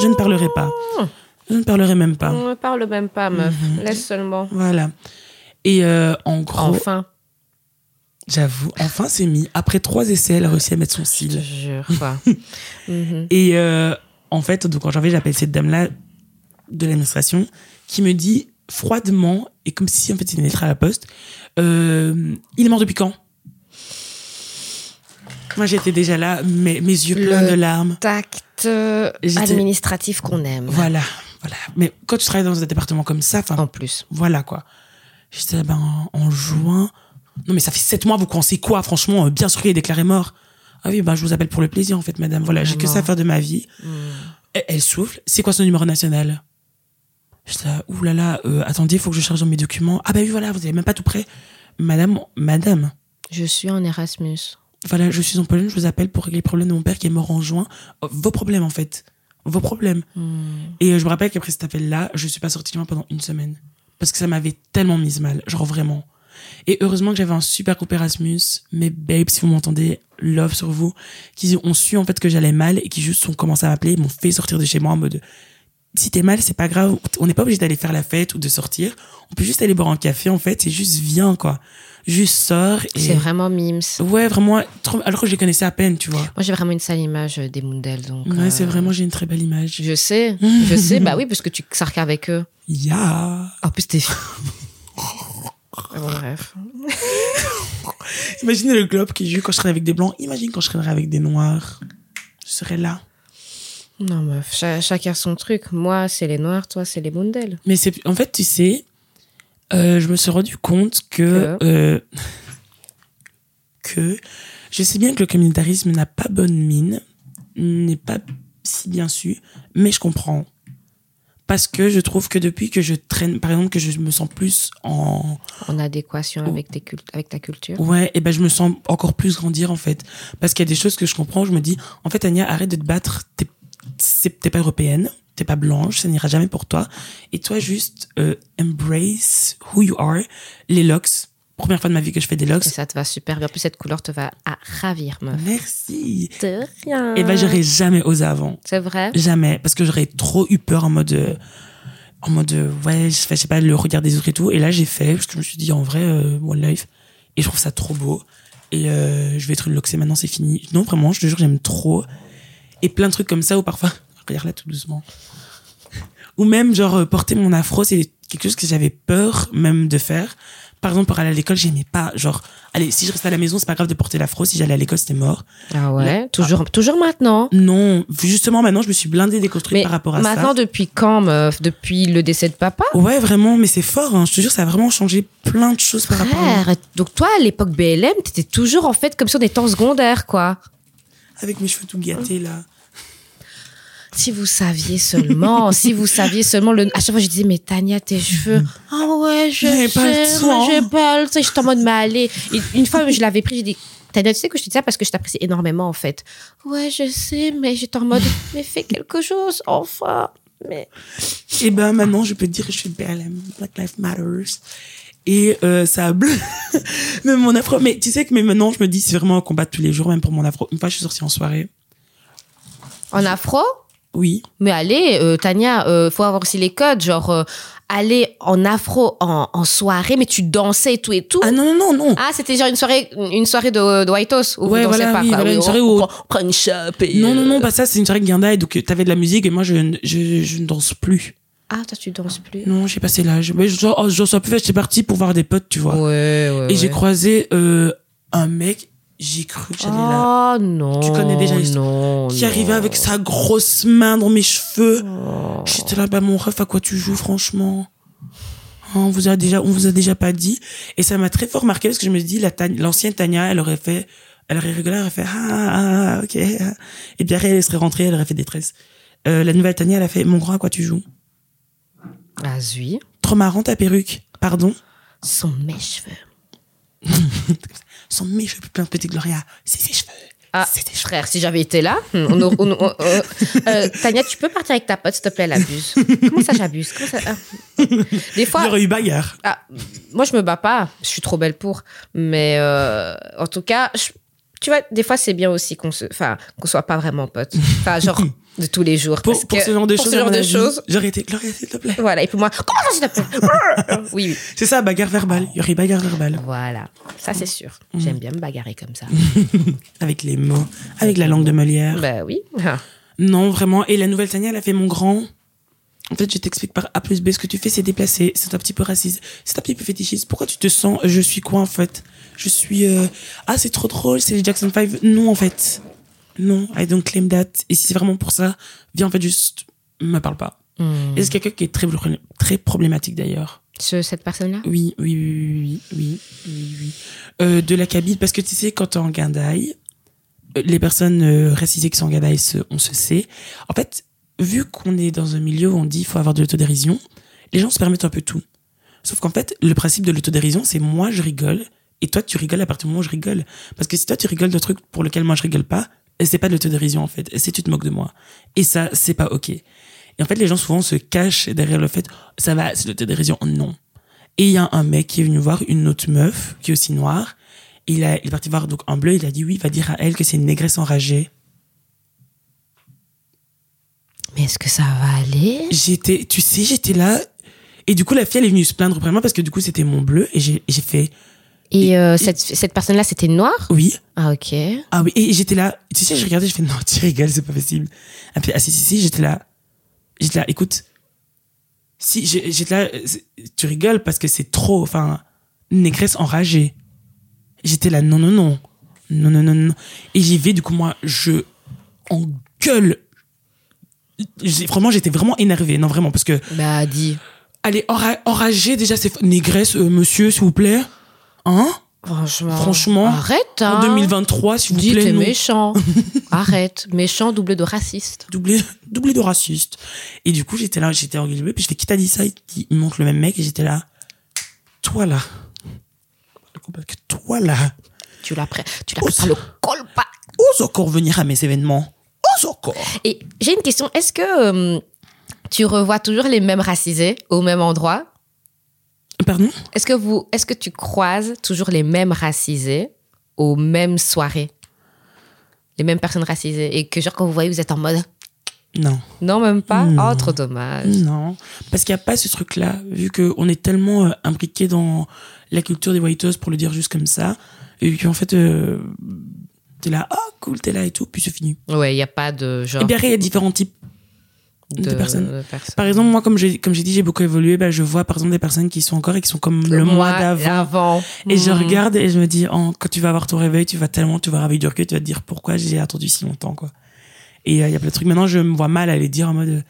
je ne parlerais pas. Je ne parlerais même pas. On ne parle même pas, meuf. Mhm. Laisse seulement. Voilà. Et euh, en gros, Enfin, j'avoue, enfin c'est mis. Après trois essais, elle a réussi à mettre son je te cil. jure, quoi. *laughs* Mhm. Et euh, en fait, donc en janvier, j'appelle cette dame-là de l'administration qui me dit froidement, et comme si en fait c'était une lettre à la poste, euh, il est mort depuis quand? Moi j'étais déjà là, mes, mes yeux pleins Le- de larmes. Tact J'étais- administratif qu'on aime. Voilà, voilà. Mais quand tu travailles dans un département comme ça, enfin En plus. voilà quoi. J'étais là, ben, en, en juin. Non, mais ça fait sept mois, vous pensez quoi, franchement, euh, bien sûr qu'il est déclaré mort. Ah oui, ben, je vous appelle pour le plaisir, en fait, madame. Voilà, j'ai que ça à faire de ma vie. Hmm. Elle, elle souffle. C'est quoi son numéro national? Ouh là là, euh, attendez, il faut que je charge dans mes documents. Ah bah oui, voilà, vous avez même pas tout prêt. Madame, madame, Je suis en Erasmus. Voilà, je suis en Pologne, je vous appelle pour régler les problèmes de mon père qui est mort en juin. Oh, Vos problèmes, en fait. Vos problèmes. Hmm. Et euh, je me rappelle qu'après cet appel-là, je suis pas sortie de moi pendant une semaine. Parce que ça m'avait tellement mise mal. Genre vraiment. Et heureusement que j'avais un super groupe Erasmus. Mes babes, si vous m'entendez, love sur vous. Qui ont su en fait que j'allais mal et qui juste ont commencé à m'appeler, ils m'ont fait sortir de chez moi en mode si t'es mal, c'est pas grave. On n'est pas obligé d'aller faire la fête ou de sortir. On peut juste aller boire un café en fait. C'est juste viens quoi. Juste sors et. C'est vraiment mimes. Ouais, vraiment. trop- Alors que je les connaissais à peine, tu vois. Moi, j'ai vraiment une sale image euh, des donc. Ouais, euh, c'est vraiment, j'ai une très belle image. Je sais, *laughs* je sais, bah oui, parce que tu sarques avec eux. Ya. En plus, t'es. *laughs* bref. *laughs* Imaginez le globe qui joue quand je serai avec des blancs. Imagine quand je serai avec des noirs. Je serais là. Non, meuf, cha- chacun son truc. Moi, c'est les noirs, toi, c'est les Mundell. Mais c'est, en fait, tu sais, euh, je me suis rendu compte que, Que euh, *laughs* que je sais bien que le communautarisme n'a pas bonne mine, n'est pas si bien su, mais je comprends. Parce que je trouve que depuis que je traîne, par exemple, que je me sens plus en, En adéquation avec, tes cult- avec ta culture. Ouais, et ben je me sens encore plus grandir en fait, parce qu'il y a des choses que je comprends. Je me dis, en fait, Anya, arrête de te battre. T'es pas européenne, t'es pas blanche, ça n'ira jamais pour toi. Et toi, juste euh, embrace who you are. Les locks, première fois de ma vie que je fais des locks. Et ça te va super bien. En plus, cette couleur te va à ravir, meuf. Merci. De rien. Et ben j'aurais jamais osé avant, C'est vrai? jamais, parce que j'aurais trop eu peur en mode. euh, en mode euh, ouais je fais je sais pas le regard des autres et tout et là j'ai fait parce que je me suis dit en vrai euh, one life et je trouve ça trop beau et euh, je vais être une loxée maintenant c'est fini non vraiment je te jure j'aime trop et plein de trucs comme ça ou parfois regarde là tout doucement ou même genre euh, porter mon afro c'est quelque chose que j'avais peur même de faire par exemple pour aller à l'école j'aimais pas genre allez si je restais à la maison c'est pas grave de porter l'afro si j'allais à l'école c'était mort Ah ouais? Toujours, toujours maintenant? non justement maintenant je me suis blindée déconstruite Mais par rapport à maintenant, ça depuis quand, meuf? Depuis le décès de papa? Ouais, vraiment, mais c'est fort. Hein. Je te jure, ça a vraiment changé plein de choses par rapport à donc toi, à l'époque BLM, t'étais toujours en fait comme si on était en secondaire, quoi. avec mes cheveux tout gâtés là. Si vous saviez seulement, *laughs* si vous saviez seulement le. À chaque fois, je disais, mais Tania, tes *laughs* cheveux. Ah ouais, je J'avais pas le sais, temps. j'ai pas le temps. J'étais en mode, mais allez. Et une fois, je l'avais pris, j'ai dit, Tania, tu sais que je te dis ça parce que je t'apprécie énormément, en fait. Ouais, je sais, mais j'étais en mode, *laughs* mais fais quelque chose, enfin. Mais. Et ben maintenant, je peux te dire que je suis BLM, Black Lives Matters. Et euh, ça bleu. même mon afro. Mais tu sais que mais maintenant, je me dis, c'est vraiment un combat de tous les jours, même pour mon afro. Une fois, je suis sortie en soirée. En afro? Oui. Mais allez, euh, Tania, euh, faut avoir aussi les codes, genre euh, aller en afro en, en soirée, mais tu dansais et tout et tout. Ah non, non, non, non. Ah, c'était genre une soirée, une soirée de, de White House où Ouais, vous voilà, pas oui, quoi. voilà, une soirée on, où- on prend une chope et Non, non, euh, non, pas ça, c'est une soirée Guinda et donc euh, t'avais de la musique et moi, je, je, je ne danse plus. Ah, toi tu danses plus. Non, j'ai passé l'âge. Mais je, je suis plus, j'étais partie pour voir des potes, tu vois. Ouais, ouais. Et j'ai croisé euh, un mec, j'ai cru que j'allais là. Oh non. Tu connais déjà l'histoire. Qui arrivait avec sa grosse main dans mes cheveux. Oh. J'étais là, bah mon ref, à quoi tu joues, franchement? Hein, On vous a déjà, on vous a déjà pas dit. Et ça m'a très fort marqué parce que je me dis, la Tania- l'ancienne Tania, elle aurait fait, elle aurait rigolé, elle aurait fait, ah, ah, ah, ok. Et puis après, elle serait rentrée, elle aurait fait détresse. Euh, la nouvelle Tania, elle a fait, mon grand, à quoi tu joues? Ah, zui. Trop marrant ta perruque. Pardon? Sont mes cheveux. *laughs* Son plein de petits Gloria. C'est ses cheveux. Ah, C'est ses cheveux. frère, si j'avais été là, on, on- on- euh, euh, Tania, tu peux partir avec ta pote, s'il te plaît, elle abuse. Comment ça, j'abuse? Comment ça ah. Des Il y fois, aurait eu bagarre. Ah, moi, je me bats pas. Je suis trop belle pour. Mais euh, en tout cas, je- tu vois, des fois, c'est bien aussi qu'on se, enfin, qu'on soit pas vraiment potes. Enfin, genre *laughs* de tous les jours. Pour, parce pour que- ce genre de pour choses, ce genre de été, Gloria, s'il te plaît. Voilà. Et puis moi, comment ça, s'il te plaît *laughs* Oui, oui. C'est ça, bagarre verbale. Il y aurait bagarre verbale. Voilà. Ça, c'est sûr. Mm. J'aime bien me bagarrer comme ça. *laughs* Avec les mots, avec la langue de Molière. bah oui. *laughs* Non, vraiment. Et la nouvelle Tania, elle a fait mon grand. En fait, je t'explique par A plus B. Ce que tu fais, c'est déplacé. C'est un petit peu raciste. C'est un petit peu fétichiste. Pourquoi tu te sens, je suis quoi, en fait? Je suis, euh, ah, c'est trop drôle, c'est les Jackson 5. Non, en fait. Non, I don't claim that. Et si c'est vraiment pour ça, viens, en fait, juste, me parle pas. Hmm. Et c'est quelqu'un qui est très, très problématique, d'ailleurs. Ce- cette personne-là? Oui, oui, oui, oui, oui, oui, oui. Euh, de la cabine, parce que tu sais, quand t'es en guindaille, euh, les personnes euh, racisées qui sont en guindaille, on se sait. En fait, vu qu'on est dans un milieu où on dit il faut avoir de l'autodérision, les gens se permettent un peu tout. Sauf qu'en fait, le principe de l'autodérision, c'est moi je rigole et toi tu rigoles à partir du moment où je rigole. Parce que si toi tu rigoles de trucs pour lesquels moi je rigole pas, c'est pas de l'autodérision en fait, c'est tu te moques de moi. Et ça, c'est pas ok. Et en fait, les gens souvent se cachent derrière le fait, ça va, c'est de l'autodérision. Non. Et il y a un mec qui est venu voir une autre meuf, qui est aussi noire. Il, a, il est parti voir donc en bleu, il a dit oui, il va dire à elle que c'est une négresse enragée. Mais est-ce que ça va aller? J'étais, tu sais, j'étais là. Et du coup, la fille, elle est venue se plaindre auprès de moi parce que du coup, c'était mon bleu. Et j'ai fait, Et euh, cette, cette personne-là, c'était noire oui. Ah, ok. Ah oui. Et j'étais là, tu sais, je regardais, je fais, non, tu rigoles, c'est pas possible. Ah si, si, si, j'étais là. J'étais là, écoute. Si, j'étais là, c'est- tu rigoles parce que c'est trop, enfin, négresse enragée. J'étais là, non, non, non. Non, non, non, non. Et j'y vais, du coup, moi, je engueule. Vraiment, j'étais vraiment énervée. Non, vraiment, parce que, Bah, dis. allez, enra- enragée, déjà, c'est, négresse, euh, monsieur, s'il vous plaît. Hein? Franchement. Franchement, Arrête, hein. En 2023, s'il vous Dis, plaît, t'es non. méchant. *laughs* Arrête. Méchant, double de raciste. doublé, doublé de raciste. Et du coup, j'étais là, j'étais engueulée, puis je fais, qui t'a dit ça? Il montre le même mec, et j'étais là, toi là. Toi là. Tu l'as pris, tu l'as pris par le pas? Ose encore venir à mes événements. Ose encore. Et j'ai une question. Est-ce que euh, tu revois toujours les mêmes racisés au même endroit? Pardon? Est-ce que vous, est-ce que tu croises toujours les mêmes racisés aux mêmes soirées? Les mêmes personnes racisées et que genre quand vous voyez vous êtes en mode Non. non même pas? Non. Oh trop dommage. Non. Parce qu'il n'y a pas ce truc-là, vu qu'on est tellement euh, imbriqué dans la culture des whiteuses, pour le dire juste comme ça, et qu'en fait, euh, t'es là, ah, cool, t'es là et tout, puis c'est fini. Ouais, il y a pas de genre Et bien il y a différents types de personnes. de personnes. Par exemple, moi, comme j'ai comme j'ai dit, j'ai beaucoup évolué. Ben, je vois par exemple des personnes qui sont encore et qui sont comme le mois d'avant. d'avant. Et je Mhm. regarde et je me dis, oh, quand tu vas avoir ton réveil, tu vas tellement, tu vas avoir avec du recul, tu vas te dire pourquoi j'ai attendu si longtemps, quoi. Et euh, il y a plein de trucs. Maintenant, je me vois mal à les dire en mode,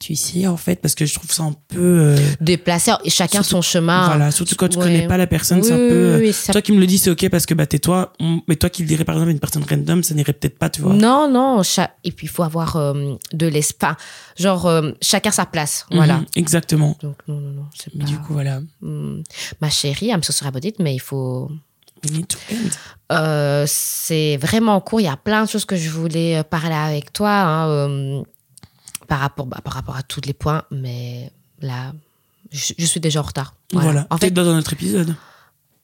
tu sais, en fait, parce que je trouve ça un peu, euh, Déplacé, chacun Surtout- son chemin. voilà, surtout quand tu Ouais. connais pas la personne, c'est un Oui, peu, euh, oui, oui, ça- toi qui me le dis, c'est ok parce que bah t'es toi, on- mais toi qui le dirais par exemple à une personne random, ça n'irait peut-être pas, tu vois. Non, non. cha- Et puis, il faut avoir euh, de l'espace. Genre, euh, chacun sa place. Voilà. Mhm, exactement. Donc, non, non, non. C'est pas... du coup, voilà. Hmm. Ma chérie, I'm so sorry about mais il faut... C'est vraiment en cours. Il y a plein de choses que je voulais parler avec toi hein, par, rapport, bah, par rapport à tous les points, mais là, je, je suis déjà en retard. Voilà. En Peut-être fait, dans un autre épisode.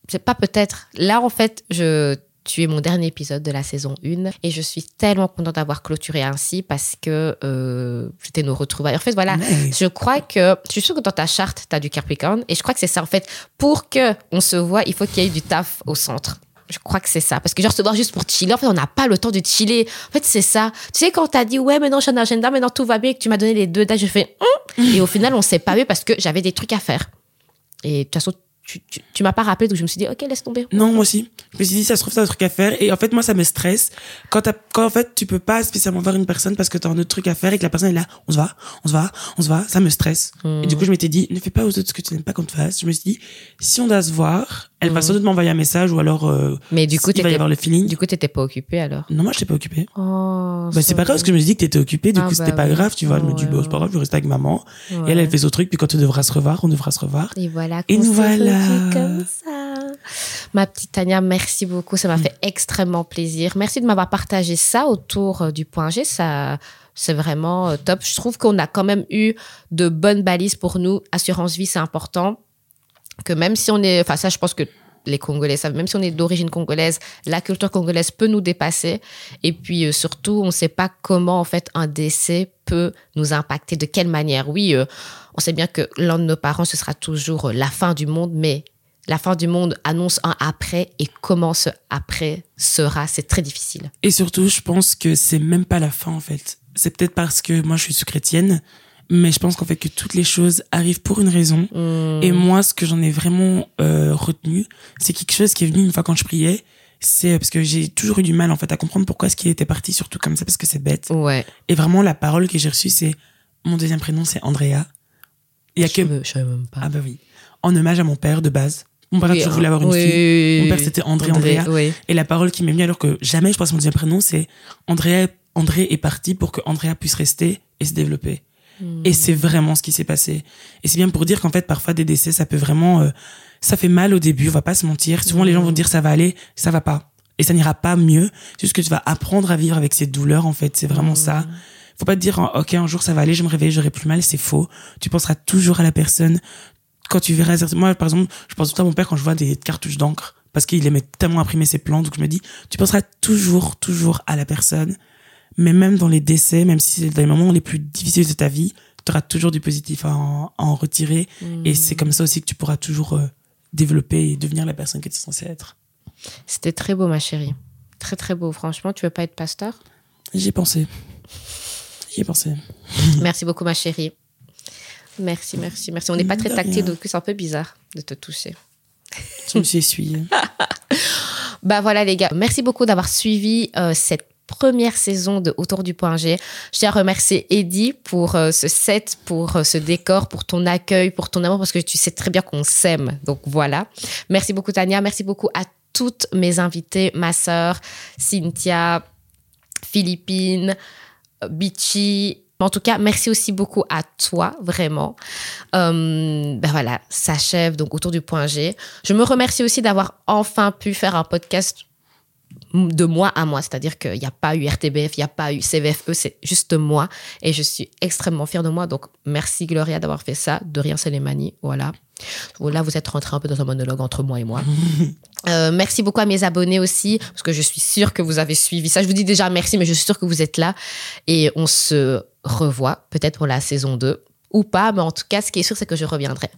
c'est pas peut-être. Là, en fait, je, tu es mon dernier épisode de la saison 1 et je suis tellement contente d'avoir clôturé ainsi parce que euh, c'était nos retrouvailles. En fait, voilà. Je crois que, je suis sûre que dans ta charte, tu as du Capricorne. Et je crois que c'est ça, en fait. Pour que on se voit, il faut qu'il y ait du taf au centre. Je crois que c'est ça. Parce que genre, se voir juste pour chiller, en fait, on n'a pas le temps de chiller. En fait, c'est ça. Tu sais, quand t'as dit, ouais, maintenant, j'ai un agenda, maintenant, tout va bien, et que tu m'as donné les deux dates, je fais, Hum et au final, on s'est pas vu parce que j'avais des trucs à faire. Et de toute façon, tu, tu, tu m'as pas rappelé, donc je me suis dit, ok, laisse tomber. Non, moi aussi. Je me suis dit, ça se trouve, c'est un truc à faire. Et en fait, moi, ça me stresse. Quand, t'as- quand en fait, tu peux pas spécialement voir une personne parce que t'as un autre truc à faire et que la personne est là, on se va, on se va, on se va, ça me stresse. Et du coup, je m'étais dit, ne fais pas aux autres ce que tu n'aimes pas qu'on te fasse. Je me suis dit, si on doit se voir, elle va sans doute m'envoyer un message ou alors, euh, Mais du coup, il va y avoir le feeling. du coup, t'étais pas occupée alors? Non, moi, je t'ai pas occupé. Oh, Bah, c'est pas grave parce que je me suis dit que t'étais occupé, du Ah, coup, c'était bah pas oui. grave, tu vois. Je me dis, Ouais, bon, c'est pas grave, je vais rester avec maman. Et elle, elle fait son truc, puis quand on devra se revoir, on devra se revoir. Et voilà. Et nous voilà. comme ça. Ma petite Tania, merci beaucoup. Ça m'a fait extrêmement plaisir. Merci de m'avoir partagé ça autour euh, du point G. Ça, c'est vraiment euh, top. Je trouve qu'on a quand même eu de bonnes balises pour nous. Assurance vie, c'est important. Que même si on est, enfin ça, je pense que les Congolais savent, même si on est d'origine congolaise, la culture congolaise peut nous dépasser. Et puis euh, surtout, on ne sait pas comment en fait un décès peut nous impacter, de quelle manière? Oui, euh, on sait bien que l'un de nos parents, ce sera toujours euh, la fin du monde, mais la fin du monde annonce un après et comment ce après sera, c'est très difficile. Et surtout, je pense que c'est même pas la fin, en fait. C'est peut-être parce que moi, je suis chrétienne, mais je pense qu'en fait, que toutes les choses arrivent pour une raison. Hmm. Et moi, ce que j'en ai vraiment euh, retenu, c'est quelque chose qui est venu une fois quand je priais. C'est parce que j'ai toujours eu du mal, en fait, à comprendre pourquoi ce qui était parti, surtout comme ça, parce que c'est bête. Ouais. Et vraiment, la parole que j'ai reçue, c'est mon deuxième prénom, c'est Andrea. Il y a je que savais même pas. ah bah oui, en hommage à mon père de base. Mon père a Oui, toujours voulu avoir une oui, fille. oui, Mon père c'était André Andrea. oui. Et la parole qui m'est venue alors que jamais je pense mon deuxième prénom, c'est Andrea André est parti pour que Andrea puisse rester et se développer. Et c'est vraiment ce qui s'est passé. Et c'est bien pour dire qu'en fait, parfois, des décès, ça peut vraiment, euh, ça fait mal au début, on va pas se mentir. Souvent, les gens vont dire ça va aller, ça va pas. Et ça n'ira pas mieux. C'est juste que tu vas apprendre à vivre avec cette douleur, en fait. C'est vraiment ça. Faut pas te dire, ok, un jour ça va aller, je me réveille, j'aurai plus mal. C'est faux. Tu penseras toujours à la personne. Quand tu verras, moi, par exemple, je pense tout à mon père quand je vois des cartouches d'encre. Parce qu'il aimait tellement imprimer ses plans. Donc je me dis, tu penseras toujours, toujours à la personne. Mais même dans les décès, même si c'est dans les moments les plus difficiles de ta vie, tu auras toujours du positif à en, à en retirer. Et c'est comme ça aussi que tu pourras toujours euh, développer et devenir la personne que tu es censée être. C'était très beau, ma chérie. Très, très beau. Franchement, tu veux pas être pasteur? J'y ai pensé. J'y ai pensé. *laughs* Merci beaucoup, ma chérie. Merci, merci, merci. On n'est pas très tactile, donc c'est un peu bizarre de te toucher. Je me suis essuyée. *laughs* Bah voilà les gars, merci beaucoup d'avoir suivi euh, cette première saison de Autour du point G. Je tiens à remercier Eddie pour euh, ce set, pour euh, ce décor, pour ton accueil, pour ton amour, parce que tu sais très bien qu'on s'aime. Donc voilà. Merci beaucoup Tania, merci beaucoup à toutes mes invitées, ma sœur, Cynthia, Philippine, Bichi. En tout cas, merci aussi beaucoup à toi, vraiment. Euh, ben voilà, s'achève donc autour du point G. Je me remercie aussi d'avoir enfin pu faire un podcast de moi à moi, c'est-à-dire qu'il n'y a pas eu RTBF, il n'y a pas eu CVFE, c'est juste moi et je suis extrêmement fière de moi. Donc merci Gloria d'avoir fait ça, de rien Soleimani, voilà. Là, vous êtes rentré un peu dans un monologue entre moi et moi. *laughs* Euh, merci beaucoup à mes abonnés aussi, parce que je suis sûre que vous avez suivi ça. Je vous dis déjà merci, mais je suis sûre que vous êtes là. Et on se revoit peut-être pour la saison 2 ou pas, mais en tout cas, ce qui est sûr, c'est que je reviendrai.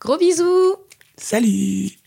Gros bisous Salut